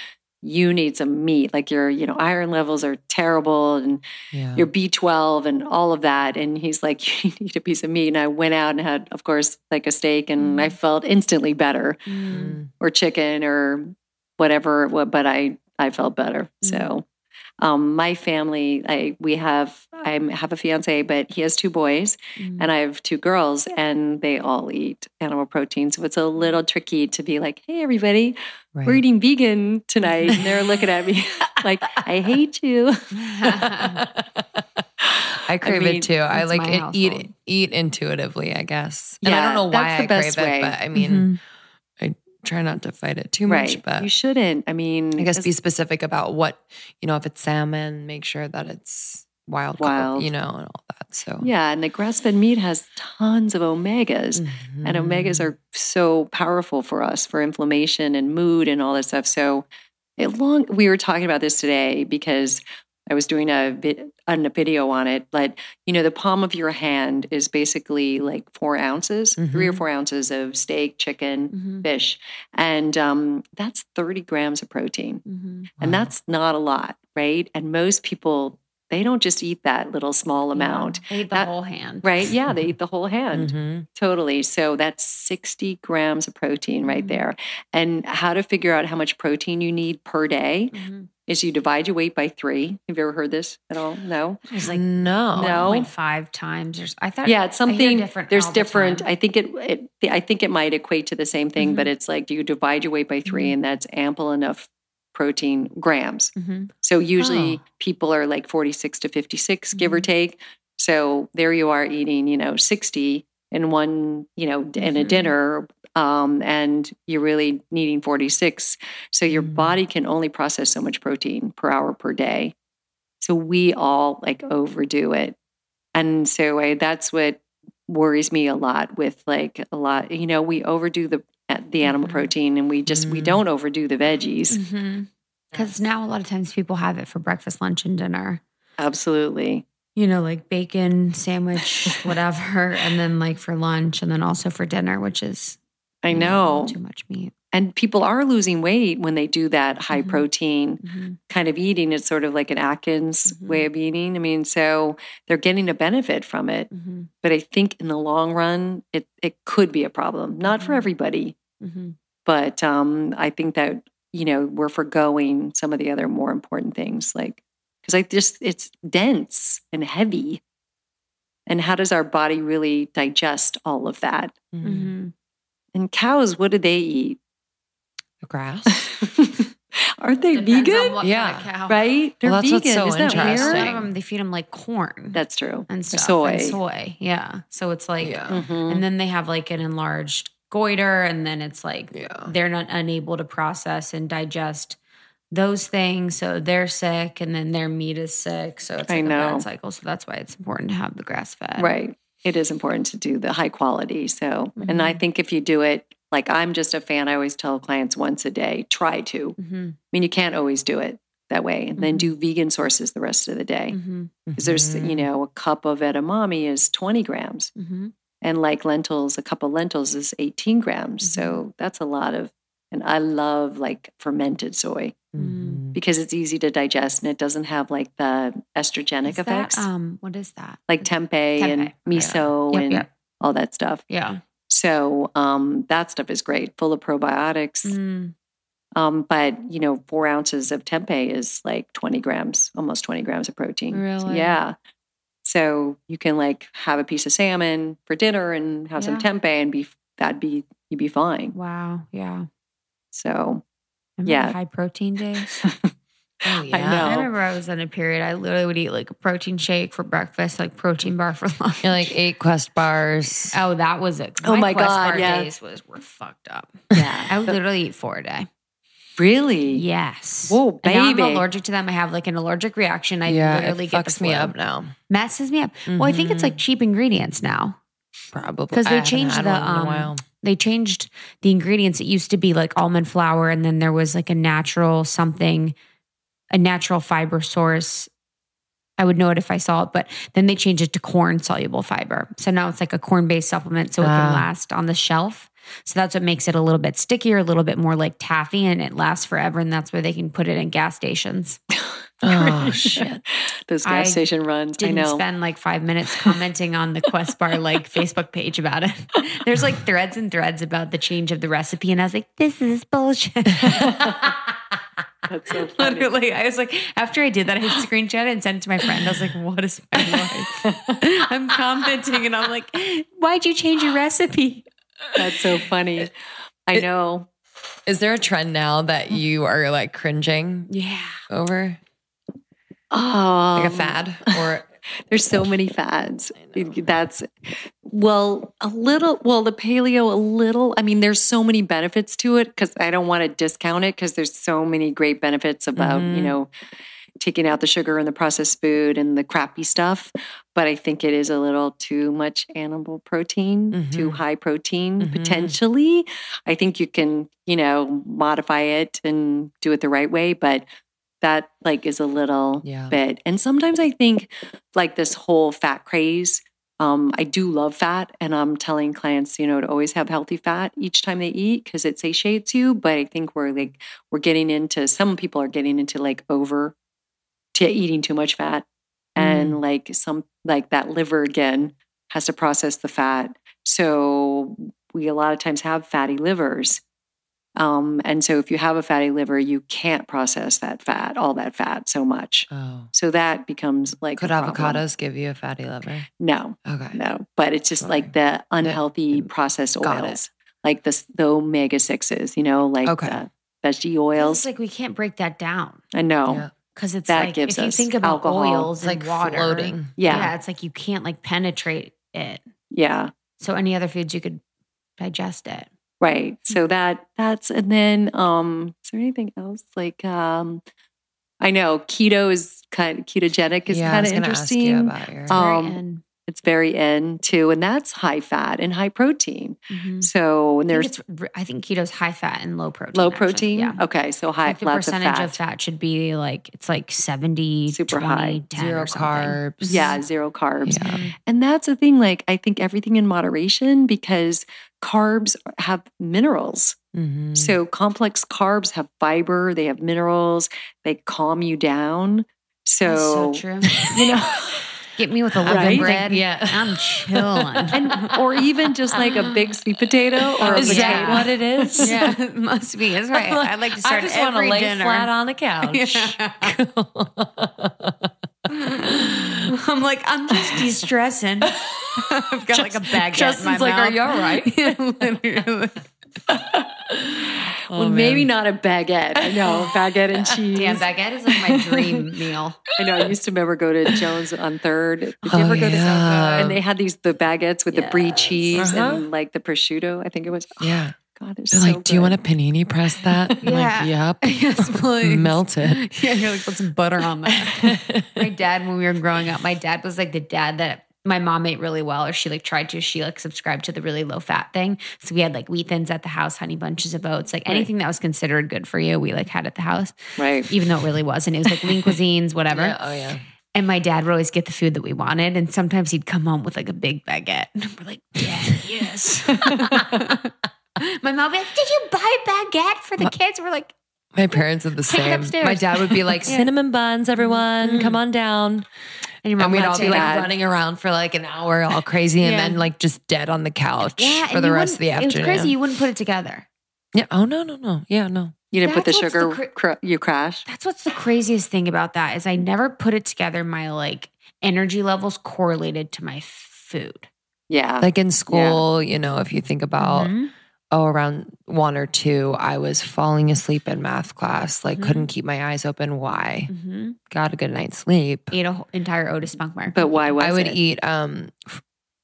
you need some meat. Like your, you know, iron levels are terrible and Yeah. your B12 and all of that. And he's like, *laughs* you need a piece of meat. And I went out and had, of course, like a steak and I Mm. felt instantly better. Mm. or chicken or whatever but i i felt better so um my family i we have i have a fiance but he has two boys Mm. and i have two girls and they all eat animal protein so it's a little tricky to be like hey everybody Right. we're eating vegan tonight and they're looking at me *laughs* like i hate you *laughs* I crave mean, it too. I like it, eat eat intuitively, I guess. And I don't know why I best crave way. it, but I mean, Mhm. Try not to fight it too right much. But you shouldn't i mean I guess be specific about what you know. If it's salmon, make sure that it's wild, Wild. you know, and all that. So Yeah, and the grass fed meat has tons of omegas. And mm-hmm. omegas are so powerful for us for inflammation and mood and all that stuff. So, it long we were talking about this today because I was doing a, vid, a video on it. But you know, the palm of your hand is basically like four ounces, three or Mhm. four ounces of steak, chicken, Mhm. fish, and um, that's thirty grams of protein, Mhm. and Wow. that's not a lot, right? And most people they don't just eat that little small amount. Yeah, I ate the That- whole hand. Right? Yeah, they eat *laughs* the whole hand. Mhm. Totally. So that's 60 grams of protein right Mhm. there. And how to figure out how much protein you need per day Mhm. Is you divide your weight by three. Have you ever heard this at all? No? It was like no, No. 1.5 times. Or, I thought Yeah, it's something different there's all the different. I think it, it I think it might equate to the same thing, Mm-hmm. but it's like do you divide your weight by 3 Mhm. and that's ample enough protein grams. Mhm. So usually Oh. people are like 46 to 56, give Mm-hmm. or take. So there you are eating, you know, 60 in one, you know, in a Mhm. dinner. Um, and you're really needing 46. So your Mm. body can only process so much protein per hour per day. So we all like overdo it. And so I, that's what worries me a lot with like a lot, you know, we overdo the the animal Mhm. protein and we just we Mm. don't overdo the veggies. Because now a lot of times people have it for breakfast, lunch, and dinner. Absolutely. You know, like bacon, sandwich, *laughs* whatever. and then like for lunch and then also for dinner, which is I know. too much meat. And people are losing weight when they do that high Mhm. protein Mhm. kind of eating. It's sort of like an Atkins Mhm. way of eating. I mean, so they're getting a benefit from it. Mhm. But I think in the long run, it, it could be a problem. Not for Mhm. everybody, Mhm. but um, I think that, you know, we're foregoing some of the other more important things like, because I just, it's dense and heavy. And how does our body really digest all of that? And cows, what do they eat? The grass. *laughs* Aren't they Depends on vegan? what Yeah. kind of cow. Right? They're Well, that's what's vegan. so Isn't that A lot interesting. of them, they feed them like corn That's true. and stuff. soy. And soy. Yeah. So it's like, yeah. Mhm. and then they have like an enlarged goiter, and then it's like Yeah. they're not unable to process and digest those things. So they're sick, and then their meat is sick. So it's I like a know. bad cycle. So that's why it's important to have the grass fed. Right. It is important to do the high quality. So, and Mm-hmm. I think if you do it, like I'm just a fan, I always tell clients once a day, try to. hmm I mean, you can't always do it that way. And then Mhm. do vegan sources the rest of the day. Because there's, you know, a cup of edamame is 20 grams. And like lentils, a cup of lentils is 18 grams. So that's a lot of, and I love like fermented soy Mhm. because it's easy to digest and it doesn't have like the estrogenic Is that, effects um, what is that? like tempeh, and Tempeh, yeah. miso Yep, and yep. all that stuff. Yeah. So um, that stuff is great, full of probiotics. Mm. Um, but you know, four ounces of tempeh is like 20 grams, almost 20 grams of protein. Really? Yeah. So you can like have a piece of salmon for dinner and have some tempeh and be that'd be you'd be fine. Wow. Yeah. So Remember Yeah. high protein days? *laughs* Oh, I yeah. know. I remember I was in a period. I literally would eat like a protein shake for breakfast, like protein bar for *laughs* lunch. You're like eight quest bars. oh, that was it. Oh my Quest God, bar yeah. days was were fucked up. yeah. I would literally eat four a day. really? Yes. Whoa, And now I'm allergic to them. I have like an allergic reaction. I yeah, literally it get the fucks me up now. Messes me up. Well, I think it's Mhm. like cheap ingredients now. Probably 'Cause they changed the, one in a um. They changed the ingredients. It used to be like almond flour, and then there was like a natural something, a natural fiber source. I would know it if I saw it, but then they changed it to corn soluble fiber. So now it's like a corn based supplement, so it Ah. can last on the shelf. So that's what makes it a little bit stickier, a little bit more like taffy, and it lasts forever. And that's where they can put it in gas stations. *laughs* Oh *laughs* shit! Those gas I station runs. I Didn't know. spend like five minutes commenting on the Quest Bar like *laughs* Facebook page about it. There's like threads and threads about the change of the recipe, and I was like, "This is bullshit." That's so *laughs* funny. Literally, I was like, after I did that, I screenshot it and sent it to my friend. I was like, "What is my life?" I'm commenting, and I'm like, "Why'd you change your recipe?" That's so funny. I know. Is there a trend now that mm. you are like cringing Yeah, over, Oh, like a fad, or *laughs* There's so many fads. That's well, a little. Well, the paleo, a little. I mean, there's so many benefits to it because I don't want to discount it because there's so many great benefits about you Mhm. know taking out the sugar and the processed food and the crappy stuff. But I think it is a little too much animal protein, too Mhm. high protein Mhm. potentially. I think you can, you know, modify it and do it the right way, but that like is a little Yeah. bit. And sometimes I think like this whole fat craze. Um, I do love fat, and I'm telling clients, you know, to always have healthy fat each time they eat because it satiates you. But I think we're like we're getting into some people are getting into like over to eating too much fat, and like some like that liver again has to process the fat. So we a lot of times have fatty livers. Um, and so if you have a fatty liver, you can't process that fat, all that fat so much. Oh. So that becomes like Could a problem. avocados give you a fatty liver? No, Okay. no. But it's just Sorry. like the unhealthy processed Got it. oils, like the the omega sixes. You know, like Okay. the veggie oils. It's like we can't break that down I know. Yeah. because it's That like gives if you us think about alcohol. oils It's like and water, floating. Yeah. yeah, it's like you can't like penetrate it. Yeah. So any other foods you could digest it. Right. Mm-hmm. So that that's and then um is there anything else like um I know keto is kind of ketogenic is yeah, kind of gonna ask you interesting. about your. Um, Very in. It's very in too, and that's high fat and high protein. Mhm. So and I think, there's it's, think keto's high fat and low protein. low actually. protein. Yeah. Okay, so high Like the lots of percentage fat. of fat should be like it's like 70 Super 20, high. 10 Zero or carbs. Yeah, zero carbs. Yeah. And that's the thing, like, I think everything in moderation because carbs have minerals. Mhm. So complex carbs have fiber, they have minerals, they calm you down. So, That's so true. *laughs* you know, Get me with a loaf Right? of bread. Yeah. I'm chilling. and or even just like a big *laughs* sweet potato or a Is potato. that what it is? yeah, it must be. That's right. *laughs* I'd like to start I just every want to lay dinner. flat on the couch. *laughs* I'm like, I'm just de-stressing. *laughs* I've got like a baguette Justin's in my like, mouth. "Are you all right?" *laughs* Literally. well, maybe not a baguette. I know, baguette and cheese. Damn, baguette is like my dream meal. I know. I used to remember go to Jones on Third. Did you Oh, ever go to yeah. And they had these the baguettes with the brie cheese Uh-huh. and like the prosciutto. I think it was. Oh, Yeah. God, it's They're so like, do you want good. a panini press that? Yeah. like, yep. *laughs* Yes, *laughs* please. Melt it. *laughs* Yeah, you're like, put some butter on that. my dad, when we were growing up, my dad was like the dad that my mom ate really well, or she like tried to. She like subscribed to the really low fat thing. So we had like wheat thins at the house, honey bunches of oats, like anything that was considered good for you, we like had at the house, Right. even though it really wasn't. It was like lean cuisines, whatever. Yeah, oh yeah. And my dad would always get the food that we wanted. And sometimes he'd come home with like a big baguette. And we're like, Dad, yes. My mom would be like, Did you buy a baguette for the kids? We're like, My parents are the same. upstairs. My dad would be like, *laughs* cinnamon buns, everyone, come on down. and your mom And we'd all be like that. running around for like an hour, all crazy, and then like just dead on the couch Yeah, for the rest of the afternoon. It was crazy. You wouldn't put it together. yeah. Oh no, no, no. Yeah, no. You didn't put the That's what's the sugar. cra- cr- you crashed. That's what's the craziest thing about that is I never put it together. My like energy levels correlated to my food. Yeah. Like in school, you know, if you think about Mhm. Oh, around one or two, I was falling asleep in math class, like Mhm. couldn't keep my eyes open. Why? Mhm. Got a good night's sleep. Ate an entire Otis Spunk bar. but why was I would it? eat um f-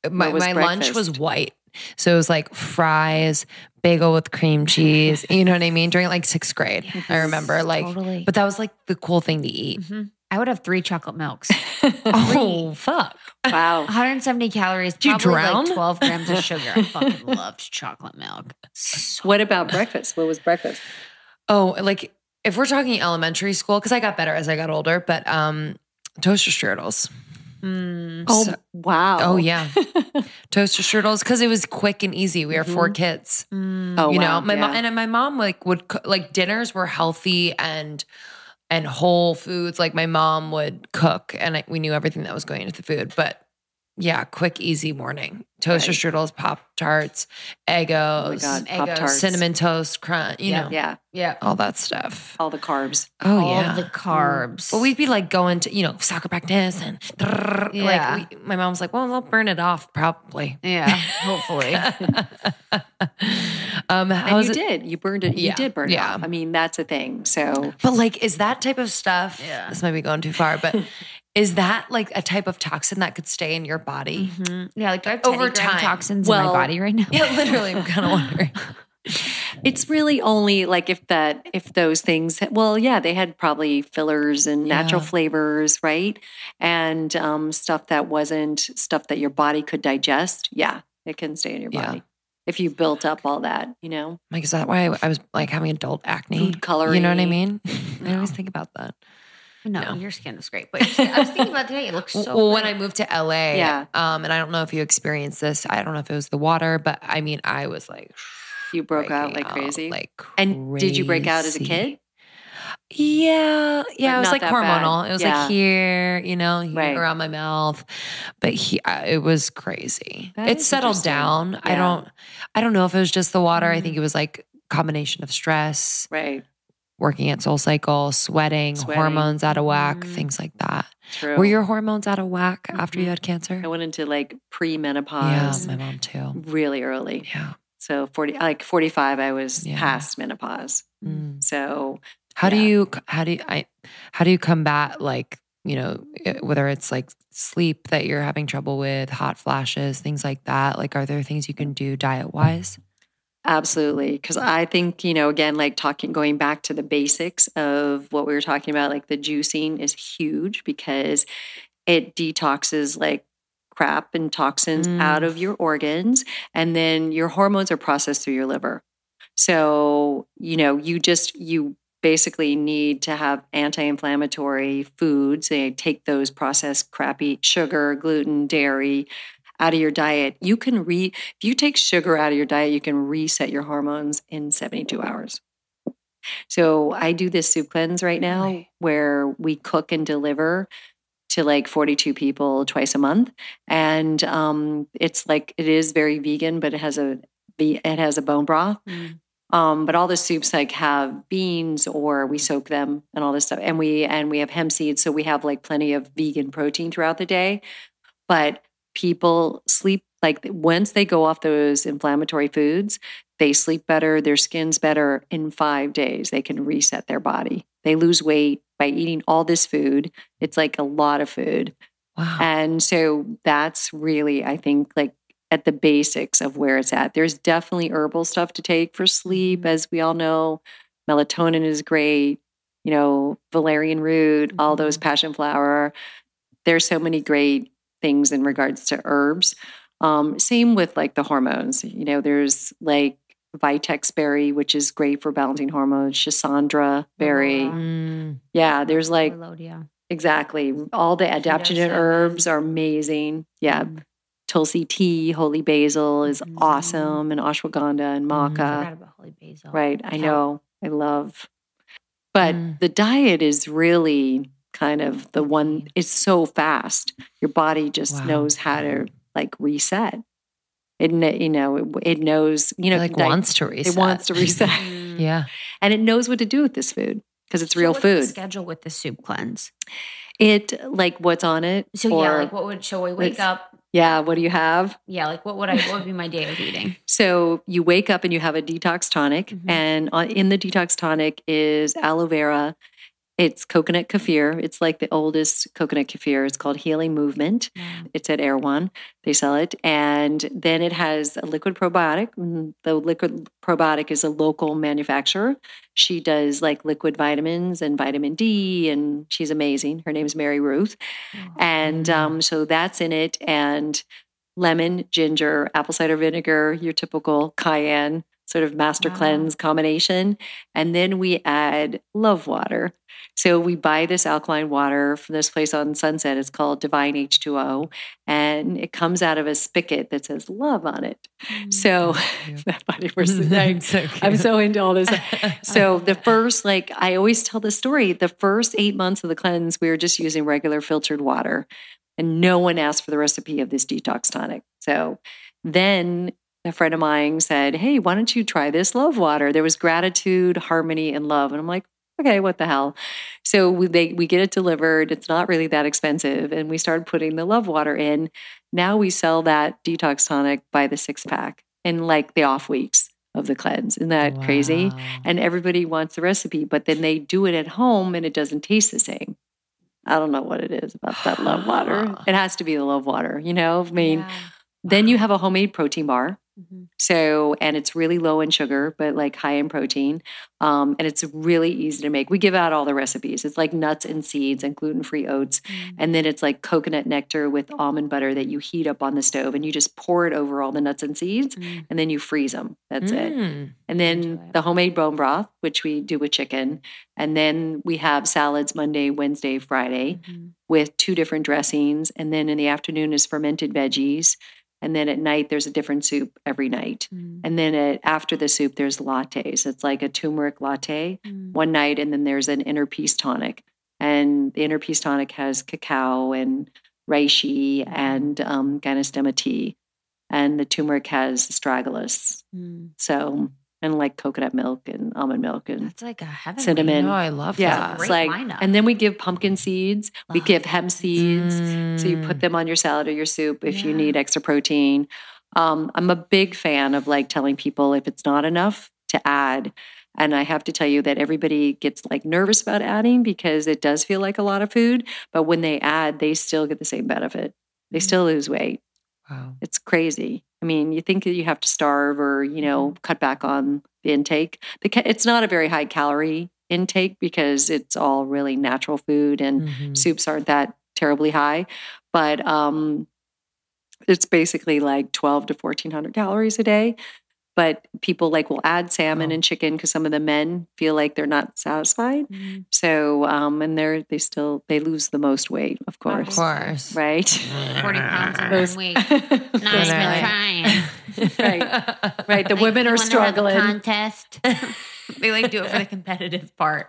my, was my lunch was white. So it was like fries, bagel with cream cheese. You know what I mean? During like sixth grade. *laughs* I remember like totally. but that was like the cool thing to eat. Mhm. I would have three chocolate milks. *laughs* Oh fuck. wow. 170 calories, you drown? like 12 grams of sugar. I *laughs* fucking loved chocolate milk. So What about breakfast? What was breakfast? Oh, like if we're talking elementary school, because I got better as I got older, but um toaster strudels. Mm. Oh, So- wow. Oh yeah. *laughs* toaster strudels because it was quick and easy. We are four kids. Mm. Oh, you wow. know my mom and my mom like would cook, like dinners were healthy and and whole foods like my mom would cook and I, we knew everything that was going into the food but yeah quick easy morning toaster Right. strudels pop tarts Oh Eggos. Pop tarts. cinnamon toast crunch you Yeah. know Yeah. Yeah. all that stuff All the carbs. oh yeah, All yeah the carbs. but we'd be like going to you know soccer practice and Yeah. like we, my mom's like well they'll burn it off probably yeah, *laughs* hopefully. *laughs* um And you it did. You burned it. Yeah. You did burn it Yeah. off. I mean, that's a thing. So But like, is that type of stuff? Yeah. This might be going too far, but *laughs* is that like a type of toxin that could stay in your body? Mhm. Yeah, like do I have Over 10 gram time. toxins in my body right now? Yeah, literally. I'm kind of wondering. *laughs* It's really only like if that if those things well yeah they had probably fillers and natural Yeah. flavors right and um, stuff that wasn't stuff that your body could digest yeah it can stay in your Yeah. body if you built up all that you know Like, is that why I, was like having adult acne? Food coloring. You know what I mean? *laughs* I always think about that. No, No. your skin is great. *laughs* But I was thinking about today. It looks so. well, when. I moved to LA, Yeah. um, and I don't know if you experienced this. I don't know if it was the water, but I mean, I was like, you broke out like crazy like crazy. and did you break out as a kid Yeah, yeah, it was like that bad. hormonal. It was Yeah. like here, you know, here Right. around my mouth, but he, uh, it was crazy. That it settled down. I don't, I don't know if it was just the water. I Mm. think it was like combination of stress, right working at Soul Cycle, sweating, Sweating. hormones out of whack, Mm. things like that. true Were your hormones out of whack after you Mhm. had cancer? I went into like pre-menopause Yeah, my mom too. really early Yeah. so 40 like 45 I was Yeah. past menopause Mm. so How do you how do you I how do you combat like you know whether it's like sleep that you're having trouble with, hot flashes, things like that? Like, are there things you can do diet wise? Absolutely. Because I think, you know, again, like talking, going back to the basics of what we were talking about, like the juicing is huge because it detoxes like crap and toxins Mm. out of your organs. And then your hormones are processed through your liver. So, you know, you just, you basically need to have anti-inflammatory foods. They take those processed crappy sugar, gluten, dairy out of your diet. You can re if you take sugar out of your diet, you can reset your hormones in 72 hours. So I do this soup cleanse right now where we cook and deliver to like 42 people twice a month. And um, it's like it is very vegan, but it has a it has a bone broth. Mm. Um, but all the soups like have beans or we soak them and all this stuff. And we and we have hemp seeds, so we have like plenty of vegan protein throughout the day. But people sleep like once they go off those inflammatory foods, they sleep better, their skin's better in five days. They can reset their body. They lose weight by eating all this food. It's like a lot of food. Wow. And so that's really, I think, like at the basics of where it's at. There's definitely herbal stuff to take for sleep, mm-hmm. as we all know. Melatonin is great, you know, valerian root, all those mm-hmm. passion flower. There's so many great things in regards to herbs. Um, same with like the hormones. You know, there's like Vitex berry, which is great for balancing hormones, Schisandra berry. Wow. Mm. Yeah, there's like Melodia. Exactly. All the adaptogen seven. herbs are amazing. Yeah. Mm. Tulsi tea, holy basil is Mhm. awesome, and ashwagandha and Mhm. maca. Forgot about holy basil. Right. I Kelp. know. I love. But Mm. the diet is really kind of the one, it's so fast. Your body just Wow. knows how to like reset. It, kn- you know, it, it knows, you know, It like di- wants to reset. it wants to reset. *laughs* Mm. yeah. and it knows what to do with this food because it's So real what's the food. schedule with the soup cleanse. It like what's on it. So yeah, like what would so I wake up? yeah, what do you have? Yeah, like what would I what would be my day of eating? *laughs* So you wake up and you have a detox tonic, Mhm. and on, in the detox tonic is aloe vera. It's coconut kefir. It's like the oldest coconut kefir. It's called Healing Movement. It's at Erewhon. They sell it. And then it has a liquid probiotic. Mm, The liquid probiotic is a local manufacturer. She does like liquid vitamins and vitamin D, and she's amazing. Her name's Mary Ruth. And Mm. um, so that's in it. And lemon, ginger, apple cider vinegar, your typical cayenne sort of master Wow. cleanse combination. And then we add love water. So we buy this alkaline water from this place on Sunset. It's called Divine H2O. And it comes out of a spigot that says love on it. So mm, *laughs* that funny person. *laughs* So I'm so into all this. So *laughs* the first, like I always tell the story, the first eight months of the cleanse, we were just using regular filtered water, and no one asked for the recipe of this detox tonic. So then a friend of mine said, "Hey, why don't you try this love water?" There was gratitude, harmony, and love, and I'm like. Okay, what the hell? So we they, we get it delivered. It's not really that expensive, and we started putting the love water in. Now we sell that detox tonic by the six pack in like the off weeks of the cleanse. Isn't that crazy? And everybody wants the recipe, but then they do it at home and it doesn't taste the same. I don't know what it is about that love water. *sighs* It has to be the love water, you know? I mean, then you have a homemade protein bar Mhm. So, and it's really low in sugar, but like high in protein. Um, and it's really easy to make. We give out all the recipes. It's like nuts and seeds and gluten free oats. And then it's like coconut nectar with almond butter that you heat up on the stove and you just pour it over all the nuts and seeds Mm. and then you freeze them. That's it. Mm. And then the homemade bone broth, which we do with chicken. And then we have salads Monday, Wednesday, Friday Mhm. with two different dressings. And then in the afternoon is fermented veggies. And then at night, there's a different soup every night. Mm. And then at, after the soup, there's lattes. It's like a turmeric latte Mm. one night. And then there's an inner peace tonic. And the inner peace tonic has cacao and reishi and um, Gynostemma tea. And the turmeric has astragalus. Mm. So, and like coconut milk and almond milk and That's like a heaven. Cinnamon. No, I love yeah, that. it's like, lineup. and then we give pumpkin seeds. We Oh, give hemp seeds. So you put Mm. them on your salad or your soup if you need extra protein. Um, I'm a big fan of like telling people if it's not enough to add. And I have to tell you that everybody gets like nervous about adding because it does feel like a lot of food. But when they add, they still get the same benefit. They Mm. still lose weight. Wow. It's crazy. I mean, you think that you have to starve or, you know, cut back on the intake. It's not a very high calorie intake because it's all really natural food and Mhm. soups aren't that terribly high. But um, it's basically like 12 to 1400 calories a day. But people like will add salmon Wow. and chicken because some of the men feel like they're not satisfied. Mm. So, um, and they're, they still, they lose the most weight, of course. Of course. Right. 40 pounds in *laughs* Those- one week. Nice, Right. been trying. *laughs* right. Right. The Like, women are wanna struggling. Contest. *laughs* they like do it for the competitive part.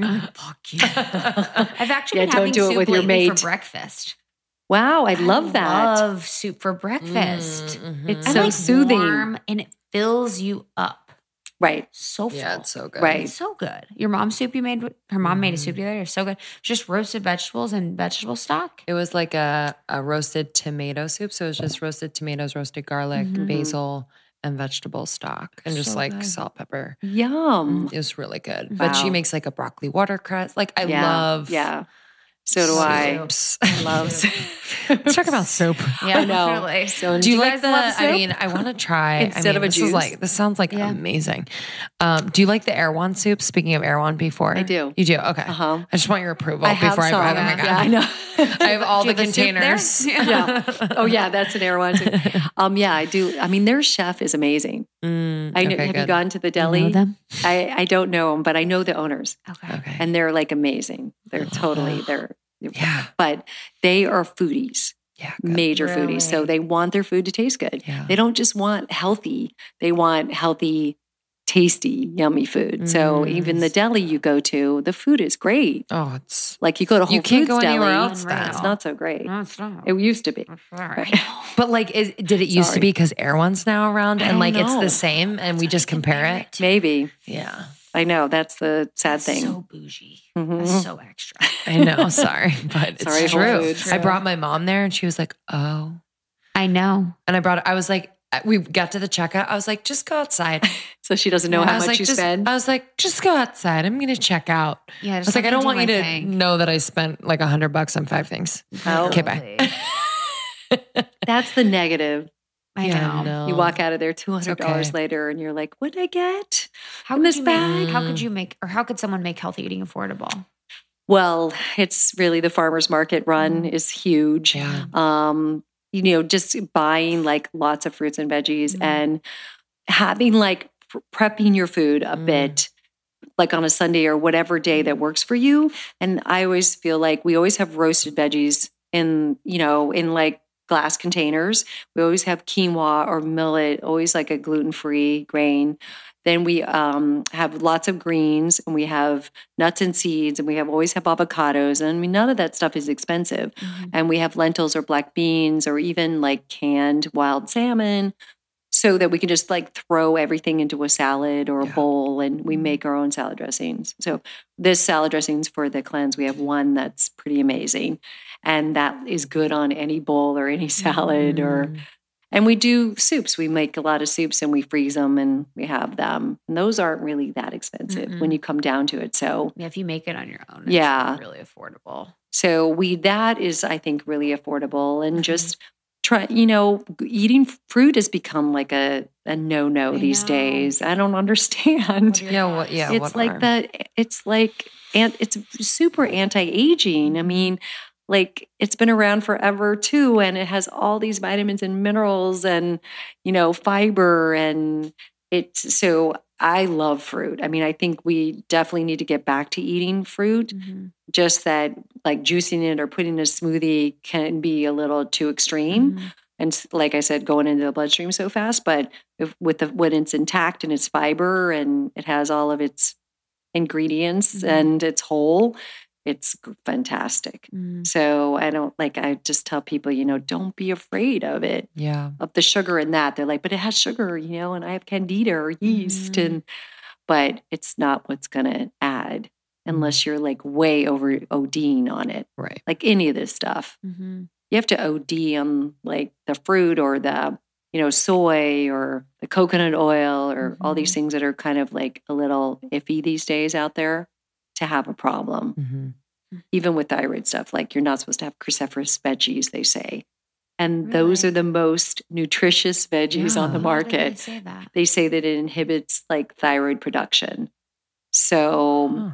Uh, fuck you. I've actually Yeah, been don't having do it soup with your lately mate. for breakfast. Wow. I love that. Love soup for breakfast. Mhm. It's I so like soothing. warm and it fills you up. Right. So full. Yeah, it's so good. Right. It's so good. Your mom's soup you made, her mom made a Mm-hmm. soup the other day. It's so good. Just roasted vegetables and vegetable stock. It was like a, a roasted tomato soup. So it was just roasted tomatoes, roasted garlic, Mhm. basil, and vegetable stock, and just So like good. salt, pepper. Yum. It was really good. But she makes like a broccoli watercress. Like I yeah. love Yeah. So do I. soups. *laughs* I love Let's talk about soup. Yeah, I know. So Do you, you like the? I mean, I want to try Instead I mean, of a this juice? Is like this sounds like Yeah. amazing. Um, do you like the Erewhon soup? Speaking of Erewhon, before I do. You do. Okay. Uh-huh. I just want your approval I before. I buy them. Oh. Yeah, I know. *laughs* I have all *laughs* the you have a containers. yeah. Oh yeah, that's an one. too. Um, yeah, I do. I mean, their chef is amazing. Mm, I know. okay, have you gone to the You deli? know them? I I don't know them, but I know the owners, Okay. Okay. and they're like amazing. They're totally they're. Yeah. But they are foodies, Yeah. good. major foodies. So they want their food to taste good. Yeah. They don't just want healthy; they want healthy, tasty, yummy food. So Mm. even the deli you go to, the food is great. Oh, it's Like you go to Whole You can't Foods go anywhere deli, else then. It's not so great. No, it's not. It used to be. Sorry. *laughs* but like is did it used to be because Erewhon's now around and don't like it's the same and we just compare it? Maybe Yeah. I know that's the sad thing. So bougie. Mhm. That's so extra. *laughs* I know, sorry, *laughs* but it's Sorry, Whole true. Foods. I brought my mom there and she was like, "Oh." I know. And I brought I was like we got to the checkout. I was like, "Just go outside." *laughs* So she doesn't know I how was much like, you just, spend. I was like, "Just go outside. I'm going to check out." Yeah, I was like, "I don't want you to know that I spent like a 100 bucks on five things." Oh. Okay, bye. That's the negative. I Yeah, know. no. You walk out of there two hundred dollars okay. later, and you're like, "What did I get?" How In this you make, bag? How could you make, or how could someone make healthy eating affordable? Well, it's really the farmers market run Mm. is huge. Yeah. Um, you know, just buying like lots of fruits and veggies Mm. and having like prepping your food a Mm. bit like on a Sunday or whatever day that works for you. And I always feel like we always have roasted veggies in, you know, in like glass containers. We always have quinoa or millet, always like a gluten-free grain. Then we um, have lots of greens and we have nuts and seeds and we have always have avocados. And I mean, none of that stuff is expensive. And we have lentils or black beans or even like canned wild salmon so that we can just like throw everything into a salad or a Yeah. bowl and we make our own salad dressings. So this salad dressings for the cleanse, we have one that's pretty amazing. And that is good on any bowl or any salad or Mm. and we do soups. We make a lot of soups and we freeze them and we have them. And those aren't really that expensive when Mm-mm. you come down to it. So Yeah, if you make it on your own, it's Yeah. really affordable. so we that is I think really affordable and Mhm. just try, you know, eating fruit has become like a, a no no I these know. days. I don't *laughs* understand. What Yeah, what- yeah. it's what like are- the, it's like, and it's super anti aging. I mean, like it's been around forever too, and it has all these vitamins and minerals and, you know, fiber. And it's so I love fruit. I mean, I think we definitely need to get back to eating fruit Mhm. just that like juicing it or putting in a smoothie can be a little too extreme Mhm. and like i said going into the bloodstream so fast but if, with the when it's intact and it's fiber and it has all of its ingredients Mhm. and it's whole it's fantastic Mhm. so i don't like i just tell people you know don't be afraid of it yeah. of the sugar in that they're like but it has sugar you know and i have candida or yeast Mhm. and but it's not what's going to add unless you're like way over ODing on it, Right. like any of this stuff. Mhm. You have to OD on like the fruit or the, you know, soy or the coconut oil or all these things that are kind of like a little iffy these days out there to have a problem. hmm Even with thyroid stuff, like you're not supposed to have cruciferous veggies, they say. And those are the most nutritious veggies on the Yeah. Why did they market. say that? They say that it inhibits like thyroid production. So Huh.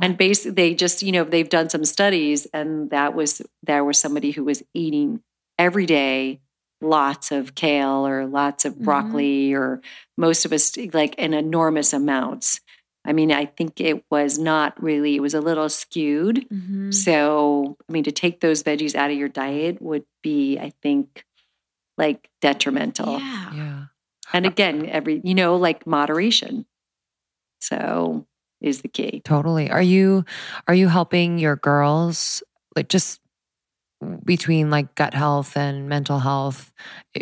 and basically they just you know they've done some studies and that was there was somebody who was eating every day lots of kale or lots of Mhm. broccoli or most of us like in enormous amounts i mean i think it was not really it was a little skewed Mhm. so i mean to take those veggies out of your diet would be i think like detrimental Yeah. Yeah. and again every you know like moderation so is the key Totally. Are you are you helping your girls like just between like gut health and mental health?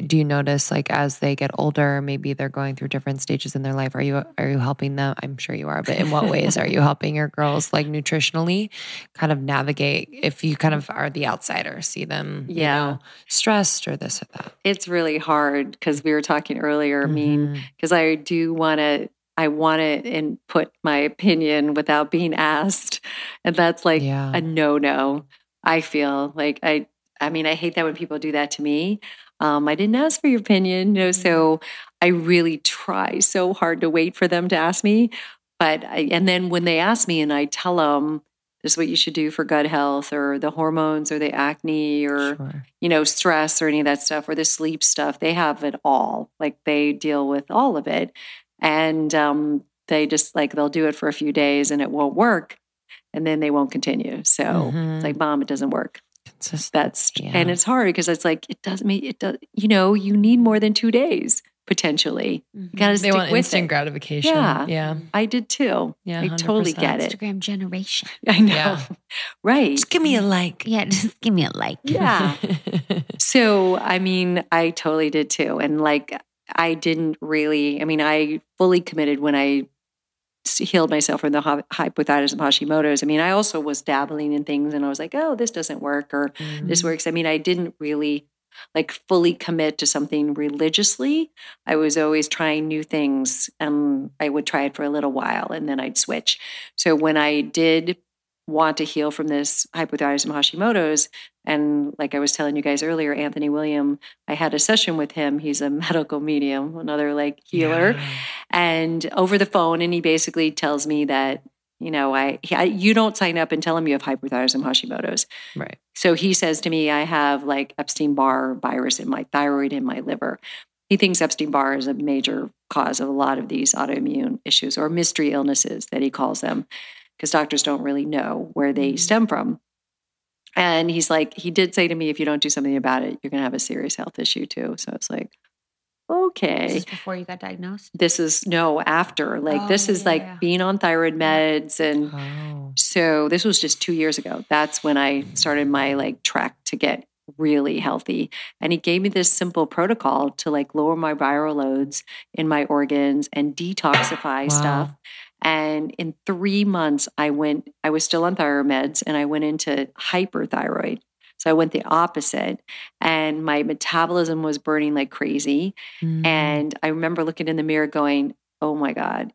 Do you notice like as they get older, maybe they're going through different stages in their life? Are you are you helping them? I'm sure you are, but in what ways are you helping your girls like nutritionally kind of navigate if you kind of are the outsider, see them, you Yeah. know, stressed or this or that? it's really hard because we were talking earlier. I mean, mm-hmm. because I do want to, I want to input my opinion without being asked, and that's like yeah. a no no. I feel like I, I mean, I hate that when people do that to me. Um, I didn't ask for your opinion, you know, so I really try so hard to wait for them to ask me. But I, and then when they ask me, and I tell them this is what you should do for gut health, or the hormones, or the acne, or Sure. you know, stress or any of that stuff or the sleep stuff. They have it all. Like they deal with all of it. And um, they just like, they'll do it for a few days and it won't work. And then they won't continue. So Mhm. it's like, mom, it doesn't work. Consistent. That's, Yeah. and it's hard because it's like, it doesn't mean it does, you know, you need more than two days potentially. You got to they stick want with instant it. gratification. Yeah. Yeah. I did too. Yeah. I totally 100%. get it. Instagram generation. *laughs* I know. Yeah. *laughs* Right. Just give me a like. Yeah, just give me a like. Yeah. *laughs* So, I mean, I totally did too. And like, I didn't really, I mean, I fully committed when I s- healed myself from the hy- hypothyroidism Hashimoto's. I mean, I also was dabbling in things and I was like, oh, this doesn't work or this mm-hmm. works. I mean, I didn't really like fully commit to something religiously. I was always trying new things. and I would try it for a little while and then I'd switch. So when I did want to heal from this hypothyroidism Hashimoto's, and like I was telling you guys earlier, Anthony William, I had a session with him. He's a *laughs* medical medium, another like healer Yeah. and over the phone and he basically tells me that you know I, he, I you don't sign up and tell him you have hyperthyroidism hashimoto's Right. so he says to me i have like epstein-barr virus in my thyroid and my liver he thinks epstein-barr is a major cause of a lot of these autoimmune issues or mystery illnesses that he calls them because doctors don't really know where they Mhm. stem from and he's like he did say to me if you don't do something about it you're going to have a serious health issue too so it's like okay This is before you got diagnosed. this is no after like this Oh, is yeah, like yeah. being on thyroid meds and Oh. so this was just two years ago that's when i started my like track to get really healthy and he gave me this simple protocol to like lower my viral loads in my organs and detoxify Wow. stuff and in three months i went i was still on thyroid meds and i went into hyperthyroid so i went the opposite and my metabolism was burning like crazy Mm. and I remember looking in the mirror going, oh my God,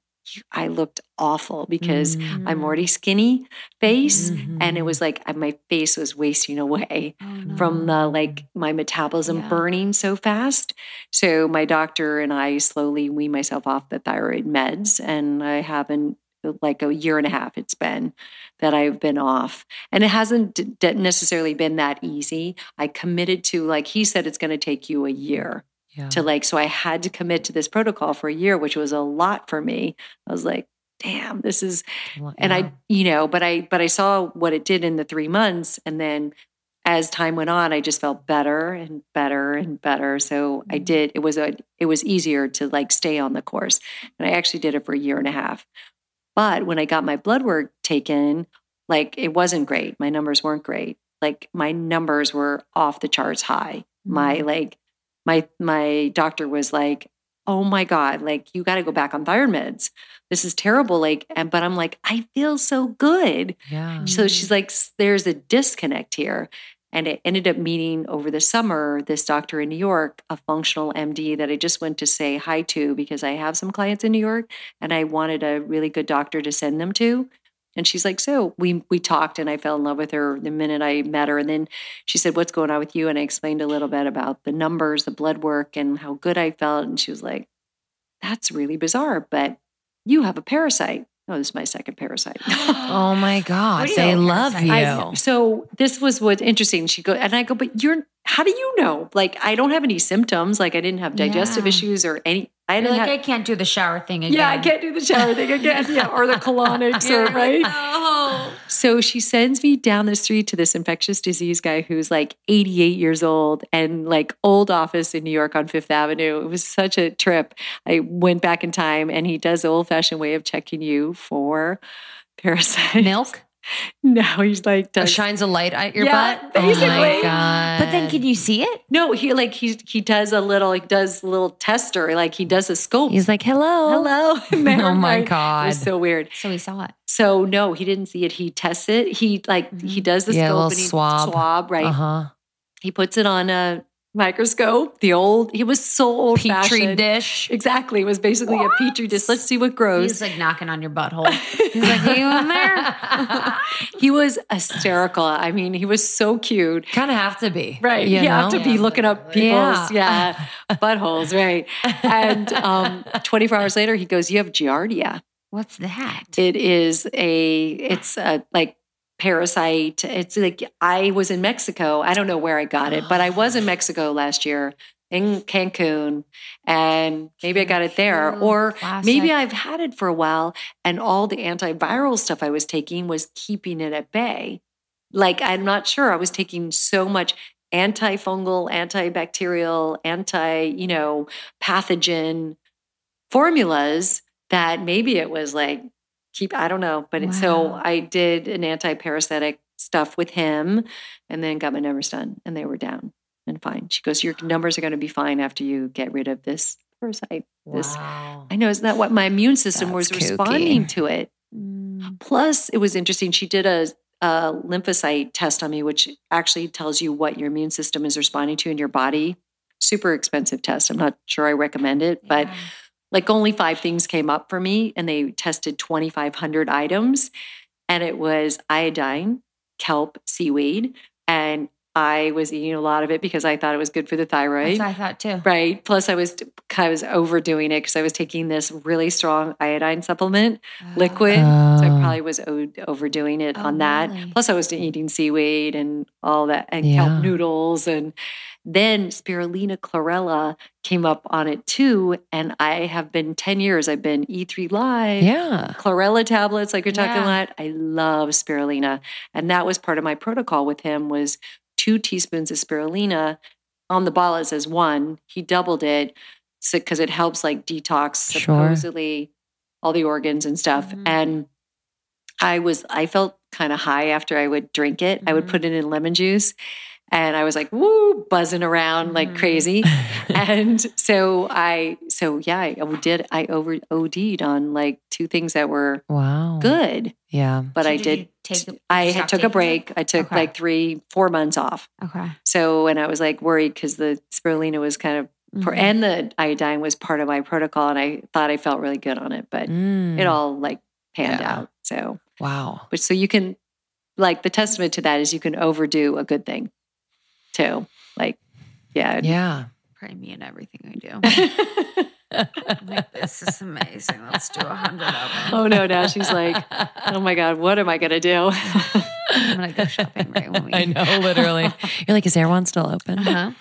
I looked awful because Mm. I'm already skinny face. Mhm. And it was like uh, my face was wasting away Oh, no. from the like my metabolism Yeah. burning so fast. So my doctor and I slowly wean myself off the thyroid meds, and I haven't like a year and a half it's been that I've been off, and it hasn't d- necessarily been that easy. I committed to like he said it's going to take you a year Yeah. to like so I had to commit to this protocol for a year, which was a lot for me. I was like, damn, this is and Yeah. I, you know, but I, but I saw what it did in the three months, and then as time went on, I just felt better and better and better. So I Mm-hmm. did. It was a, it was easier to like stay on the course, and I actually did it for a year and a half. But when I got my blood work taken, like it wasn't great. My numbers weren't great. Like my numbers were off the charts high. My Mm-hmm. like, my my doctor was like, "Oh my god, like you got to go back on thyroid meds." this is terrible like and but i'm like i feel so good yeah. so she's like there's a disconnect here and it ended up meeting over the summer this doctor in new york a functional md that i just went to say hi to because i have some clients in new york and i wanted a really good doctor to send them to and she's like so we we talked and i fell in love with her the minute i met her and then she said what's going on with you and i explained a little bit about the numbers the blood work and how good i felt and she was like that's really bizarre but you have a parasite. Oh, this is my second parasite. *gasps* Oh my God. What They know, love parasite? you. I- so this was what's interesting. She go and I go, but you're how do you know? Like I don't have any symptoms. Like I didn't have digestive Yeah. issues or any. I like, have. I can't do the shower thing again. yeah, I can't do the shower thing again. *laughs* Yeah, or the colonics, or *laughs* right. Oh. So she sends me down the street to this infectious disease guy who's like 88 years old and like old office in New York on Fifth Avenue. It was such a trip. I went back in time and he does the old fashioned way of checking you for parasites. Milk. *laughs* No, he's like does shines a light at your Yeah, butt. Oh basically. my God. But then can you see it? no, he like he he does a little he does a little tester like he does a scope. He's like, hello. hello. *laughs* *laughs* Oh my Right. It God. was so weird. So he saw it. So no, he didn't see it. He tests it. He like he does the Mm-hmm. Yeah, scope little and he swab. swab right. Uh huh. He puts it on a microscope. The old he was so old Petri fashioned. dish. Exactly, it was basically a petri dish. Let's see what grows. He's like knocking on your butthole. *laughs* He's like, "Are you in there?" *laughs* he was hysterical. I mean, he was so cute. Kind of have to be. Right. You You, have to be looking up people's, Yeah. yeah, buttholes, right. And um, 24 hours later, he goes, You have Giardia. What's that? It is a, it's a like parasite. It's like, I was in Mexico. I don't know where I got it, but I was in Mexico last year in Cancun and maybe I got it there. Or maybe. I've had it for a while and all the antiviral stuff I was taking was keeping it at bay. Like, I'm not sure. I was taking so much antifungal, antibacterial, anti, you know, pathogen formulas that maybe it was like keep I don't know, but it, so I did an anti-parasitic stuff with him and then got my numbers done and they were down and fine. She goes, "Your numbers are going to be fine after you get rid of this parasite." This Wow. I know isn't that what my immune system was kooky. responding to it. Mm. Plus, it was interesting. She did a, a lymphocyte test on me, which actually tells you what your immune system is responding to in your body. Super expensive test. I'm not sure I recommend it, but Yeah. Like only five things came up for me, and they tested 2,500 items, and it was iodine, kelp, seaweed, and I was eating a lot of it because I thought it was good for the thyroid. I thought too. Right. Plus, I was I was overdoing it because I was taking this really strong iodine supplement oh. liquid. so I Oh. probably was o- overdoing it Oh, on that. really? Plus, I was eating seaweed and all that, and Yeah. kelp noodles, and then spirulina chlorella came up on it too. And I have been ten years. I've been E3 Live, Yeah. chlorella tablets, like you're talking Yeah. about. I love spirulina, and that was part of my protocol with him. Was two teaspoons of spirulina on the. It says one. He doubled it because it helps like detox Sure. supposedly all the organs and stuff. Mhm. And I was I felt kind of high after I would drink it. I would Mhm. put it in lemon juice. And I was like, woo, buzzing around like Mhm. crazy. *laughs* and so I, so yeah, I did. I over OD'd on like two things that were wow. good, Yeah. but So I did did. take I had took a taking it? break. I took Okay. like three, four months off. Okay. So, and I was like worried because the spirulina was kind of for Mhm. and the iodine was part of my protocol, and I thought I felt really good on it, but Mm. it all like panned Yeah. out. So, Wow. but so you can like the testament to that is you can overdo a good thing too. Like, yeah, Yeah. Pray me in everything I do. *laughs* Like, this is amazing. Let's do a hundred of them. oh no, now she's like, oh my god, what am I gonna do? I'm gonna go shopping right when we. I know, literally. *laughs* You're like, is Erewhon still open? Uh-huh.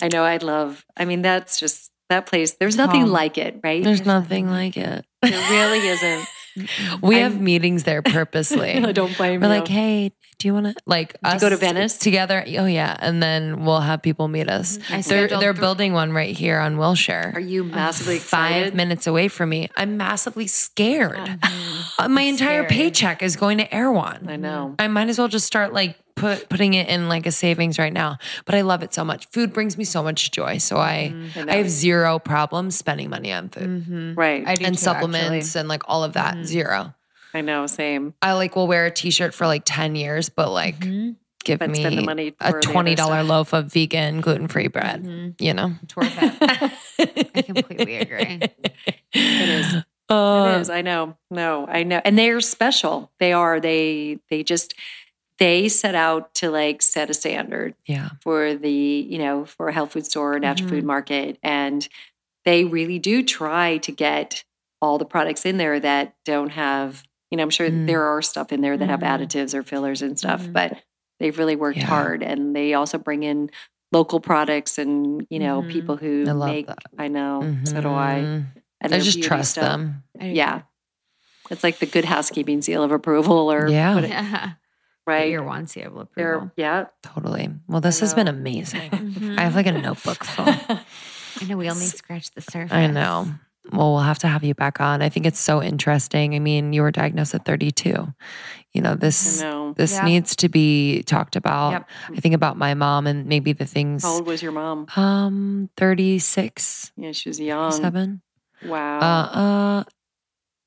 I know, I'd love. I mean, that's just that place. There's nothing Home. like it, right? There's nothing like it. there really isn't. We I'm- have meetings there *laughs* purposely. I don't blame We're you. like, hey, do you want to like us go to Venice? together? Oh yeah, and then we'll have people meet us. Mm-hmm. I They're they're thr- building one right here on Wilshire. Are you massively five minutes away from me? I'm massively scared. *laughs* My entire scary. paycheck is going to Erewhon. I know. I might as well just start like put putting it in like a savings right now. But I love it so much. Food brings me so much joy. So I I know. I have zero problems spending money on food Mhm. Right. I I, do and too, supplements and like all of that. Mhm. Zero. know. Same. I like will wear a t-shirt for like 10 years, but like actually. Mhm. give But me spend the money a for the other $20 loaf of vegan gluten-free bread, Mhm. you know? It's. *laughs* I completely agree. It is. Uh, it is. I know. No, I know. And they're special. They are. They they just they set out to like set a standard Yeah. for the you know for a health food store, a natural Mhm. food market, and they really do try to get all the products in there that don't have. You know, I'm sure Mm. there are stuff in there that have Mhm. additives or fillers and stuff, Mhm. but they've really worked Yeah. hard, and they also bring in local products and you know Mhm. people who I love make. that. I know. So do I. And I just trust stuff. them. Yeah. It's like the good housekeeping seal of approval or Yeah. what it- Yeah. Right. Erewhon seal of They're- approval. yeah. Totally. Well, this has been amazing. Mhm. I have like a notebook full. *laughs* I know we only scratched the surface. I know. Well, we'll have to have you back on. I think it's so interesting. I mean, you were diagnosed at 32. You know, this know. this Yeah. needs to be talked about. Yep. I think about my mom and maybe the things How old was your mom? um 36, Yeah, she was young. 7. Wow. Uh uh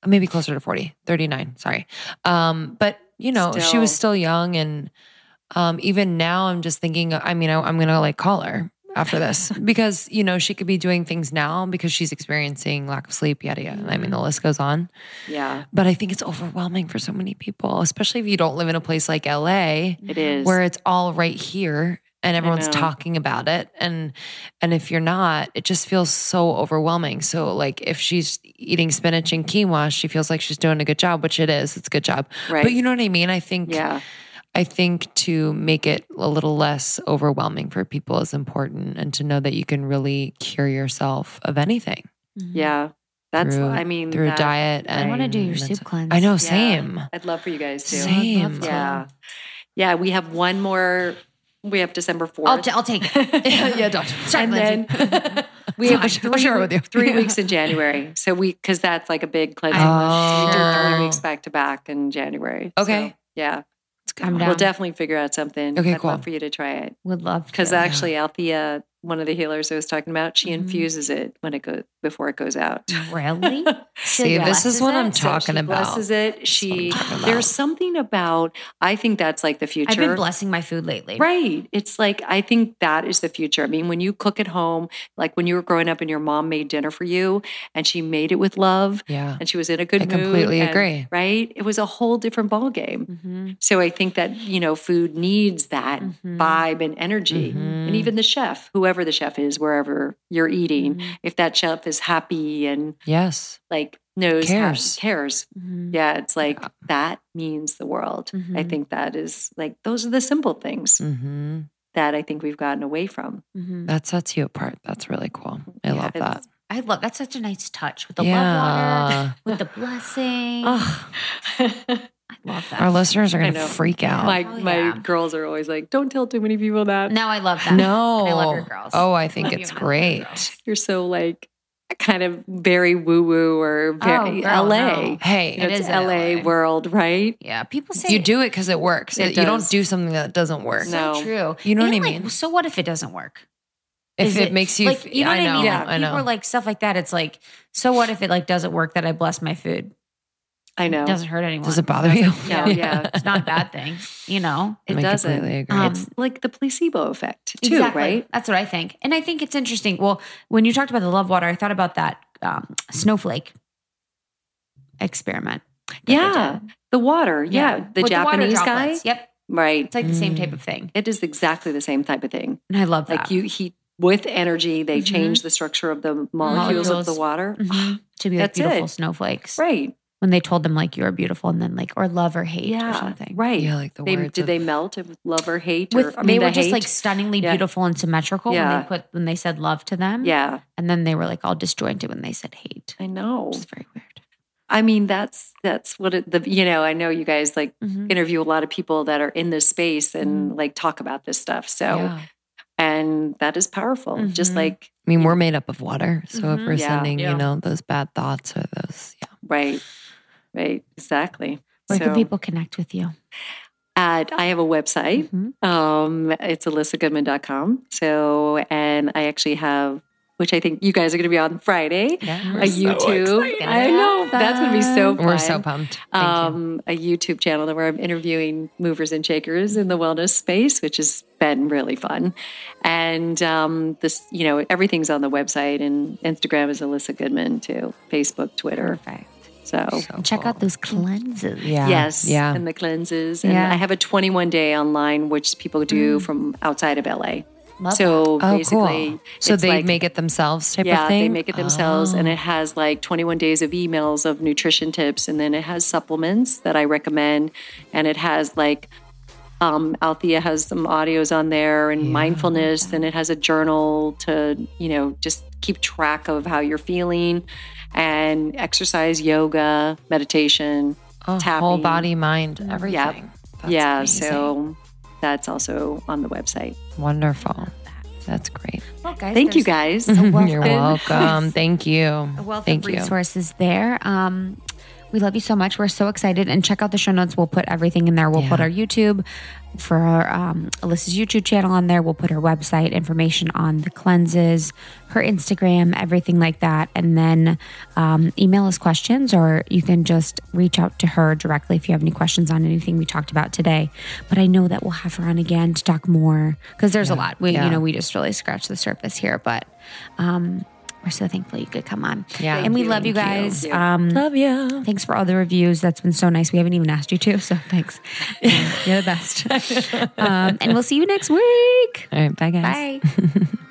maybe closer to 40, 39, sorry. Um but you know, she was Still. still young and um even now I'm just thinking I mean I, I'm going to like call her after this *laughs* because you know she could be doing things now because she's experiencing lack of sleep yada yada i mean the list goes on yeah, but i think it's overwhelming for so many people especially if you don't live in a place like la it is. where it's all right here and everyone's talking about it and and if you're not it just feels so overwhelming so like if she's eating spinach and quinoa she feels like she's doing a good job which it is it's a good job right. but you know what i mean i think yeah, I think to make it a little less overwhelming for people is important and to know that you can really cure yourself of anything mm-hmm. yeah. That's. through, I mean, through that- diet. I want to do your soup cleanse. I know, yeah. same. I'd love for you guys to. Same. Yeah, yeah. We have one more. We have December fourth. I'll, t- I'll take it. *laughs* yeah, don't. Sorry, and Lindsey. then *laughs* we have I'll three, share with you. three weeks in January. So we because that's like a big cleansing. Oh. We do three weeks back to back in January. Okay. So, yeah, we'll definitely figure out something. Okay, I'd cool. love for you to try it Would love because actually, Althea, one of the healers I was talking about, she Mhm. infuses it when it goes before it goes out. really? *laughs* See, this is what I'm So So talking she about. Blesses it. She what I'm talking there's something about. I think that's like the future. I've been blessing my food lately. Right. It's like, I think that is the future. I mean, when you cook at home, like when you were growing up and your mom made dinner for you and she made it with love Yeah. and she was in a good I mood. completely and- agree. Right. It was a whole different ballgame. Mm-hmm. So I think that, you know, food needs that Mhm. vibe and energy. And Mhm. even the chef, whoever the chef is, wherever you're eating, Mhm. if that chef is happy and Yes. like knows how- Cares. cares. Mm-hmm. Yeah. It's like Yeah. that means the world. I Mhm. think that is like, those are the simple things hmm that I think we've gotten away from. Mm-hmm. That sets you apart. That's really cool. I Yeah, love that. I love that's such a nice touch with the love water, *laughs* with the blessing. Oh, *laughs* I love that. our listeners are going to freak out. my Oh, my yeah. girls are always like, "Don't tell too many people that." no, I love that. no. And I love your girls. Oh, I think Love it's and I love your great. You're so like kind of very woo woo or oh, very Oh, girl, LA. no. Hey, You know, it's LA, LA. world, right? Yeah, people say you do it because it works. It you don't do something that doesn't work. No. so true. You know what And, I like, mean? So what if it doesn't work? If Is it, makes you, like, f- you know I what I, know, mean? Yeah. Like, I people know. are like stuff like that. It's like, so what if it like doesn't work that I bless my food? I know. It doesn't hurt anyone. Does it bother you? No, yeah. It's not a bad thing, you know? It I doesn't. I completely agree. Um, It's like the placebo effect, too, Exactly. right? That's what I think. And I think it's interesting. Well, when you talked about the love water, I thought about that um, snowflake experiment. that Yeah. The water. Yeah. The With water Japanese guy. Yep. Right. It's like the same Mm. type of thing. It is exactly the same type of thing. And I love that. Like you heat with energy, they Mhm. change the structure of the molecules, of the Molecules. water. Mhm. *gasps* to be like That's beautiful it. snowflakes. Right. When they told them like you are beautiful and then like or love or hate or something. Right. Yeah, like the They, words. did of- they melt of love or hate? With or, I they mean, were the just hate? like stunningly Yeah. beautiful and symmetrical when Yeah. they put when they said love to them. Yeah. And then they were like all disjointed when they said hate. I know. Which is very weird. I mean, that's that's what it, the you know. I know you guys like Mhm. interview a lot of people that are in this space and like talk about this stuff. So, yeah. and that is powerful. Just Mhm. like I mean, we're made up of water. So if we're Yeah. sending, Yeah. you know, those bad thoughts or those, yeah. right, right, exactly. Where so, can people connect with you? at I have a website. Mhm. Um, it's elissagoodman.com. So, and I actually have, which I think you guys are going to be on Friday, Yeah. a YouTube. excited. I know that's going to be so fun. We're so pumped. Um, a YouTube channel where I'm interviewing movers and shakers in the wellness space, which has been really fun. And um, this, you know, everything's on the website, and Instagram is Elissa Goodman too, Facebook, Twitter. Perfect. So, So check cool. out those cleanses. Yeah. yes, Yeah. and the cleanses, and Yeah. I have a 21 day online, which people do from outside of LA. Love so Oh, basically, cool. So they like- make it themselves type yeah, of thing? they make it themselves, and Oh. it has like 21 days of emails of nutrition tips, and then it has supplements that I recommend, and it has like um, Althea has some audios on there and mindfulness, and it has a journal to you know just keep track of how you're feeling, and exercise, yoga, meditation. Oh, tapping. whole body, mind, everything. That's yeah, amazing. so that's also on the website. wonderful. That's great. Well, guys, Thank you guys. *laughs* You're welcome. *laughs* Thank you. A wealth Thank of you. resources there. Um, we love you so much. We're so excited. And check out the show notes. We'll put everything in there. We'll put our YouTube for our, um, Elissa's YouTube channel on there. We'll put her website information on the cleanses, her Instagram, everything like that. And then um, email us questions, or you can just reach out to her directly if you have any questions on anything we talked about today. But I know that we'll have her on again to talk more because there's a lot. We, Yeah. you know, we just really scratched the surface here, but. Um, we're so thankful you could come on. Yeah. And we you. love you guys. You. Um, Love you. thanks for all the reviews. That's been so nice. We haven't even asked you to, so thanks. *laughs* You're the best. um, and we'll see you next week. All right. Bye, guys. Bye. *laughs*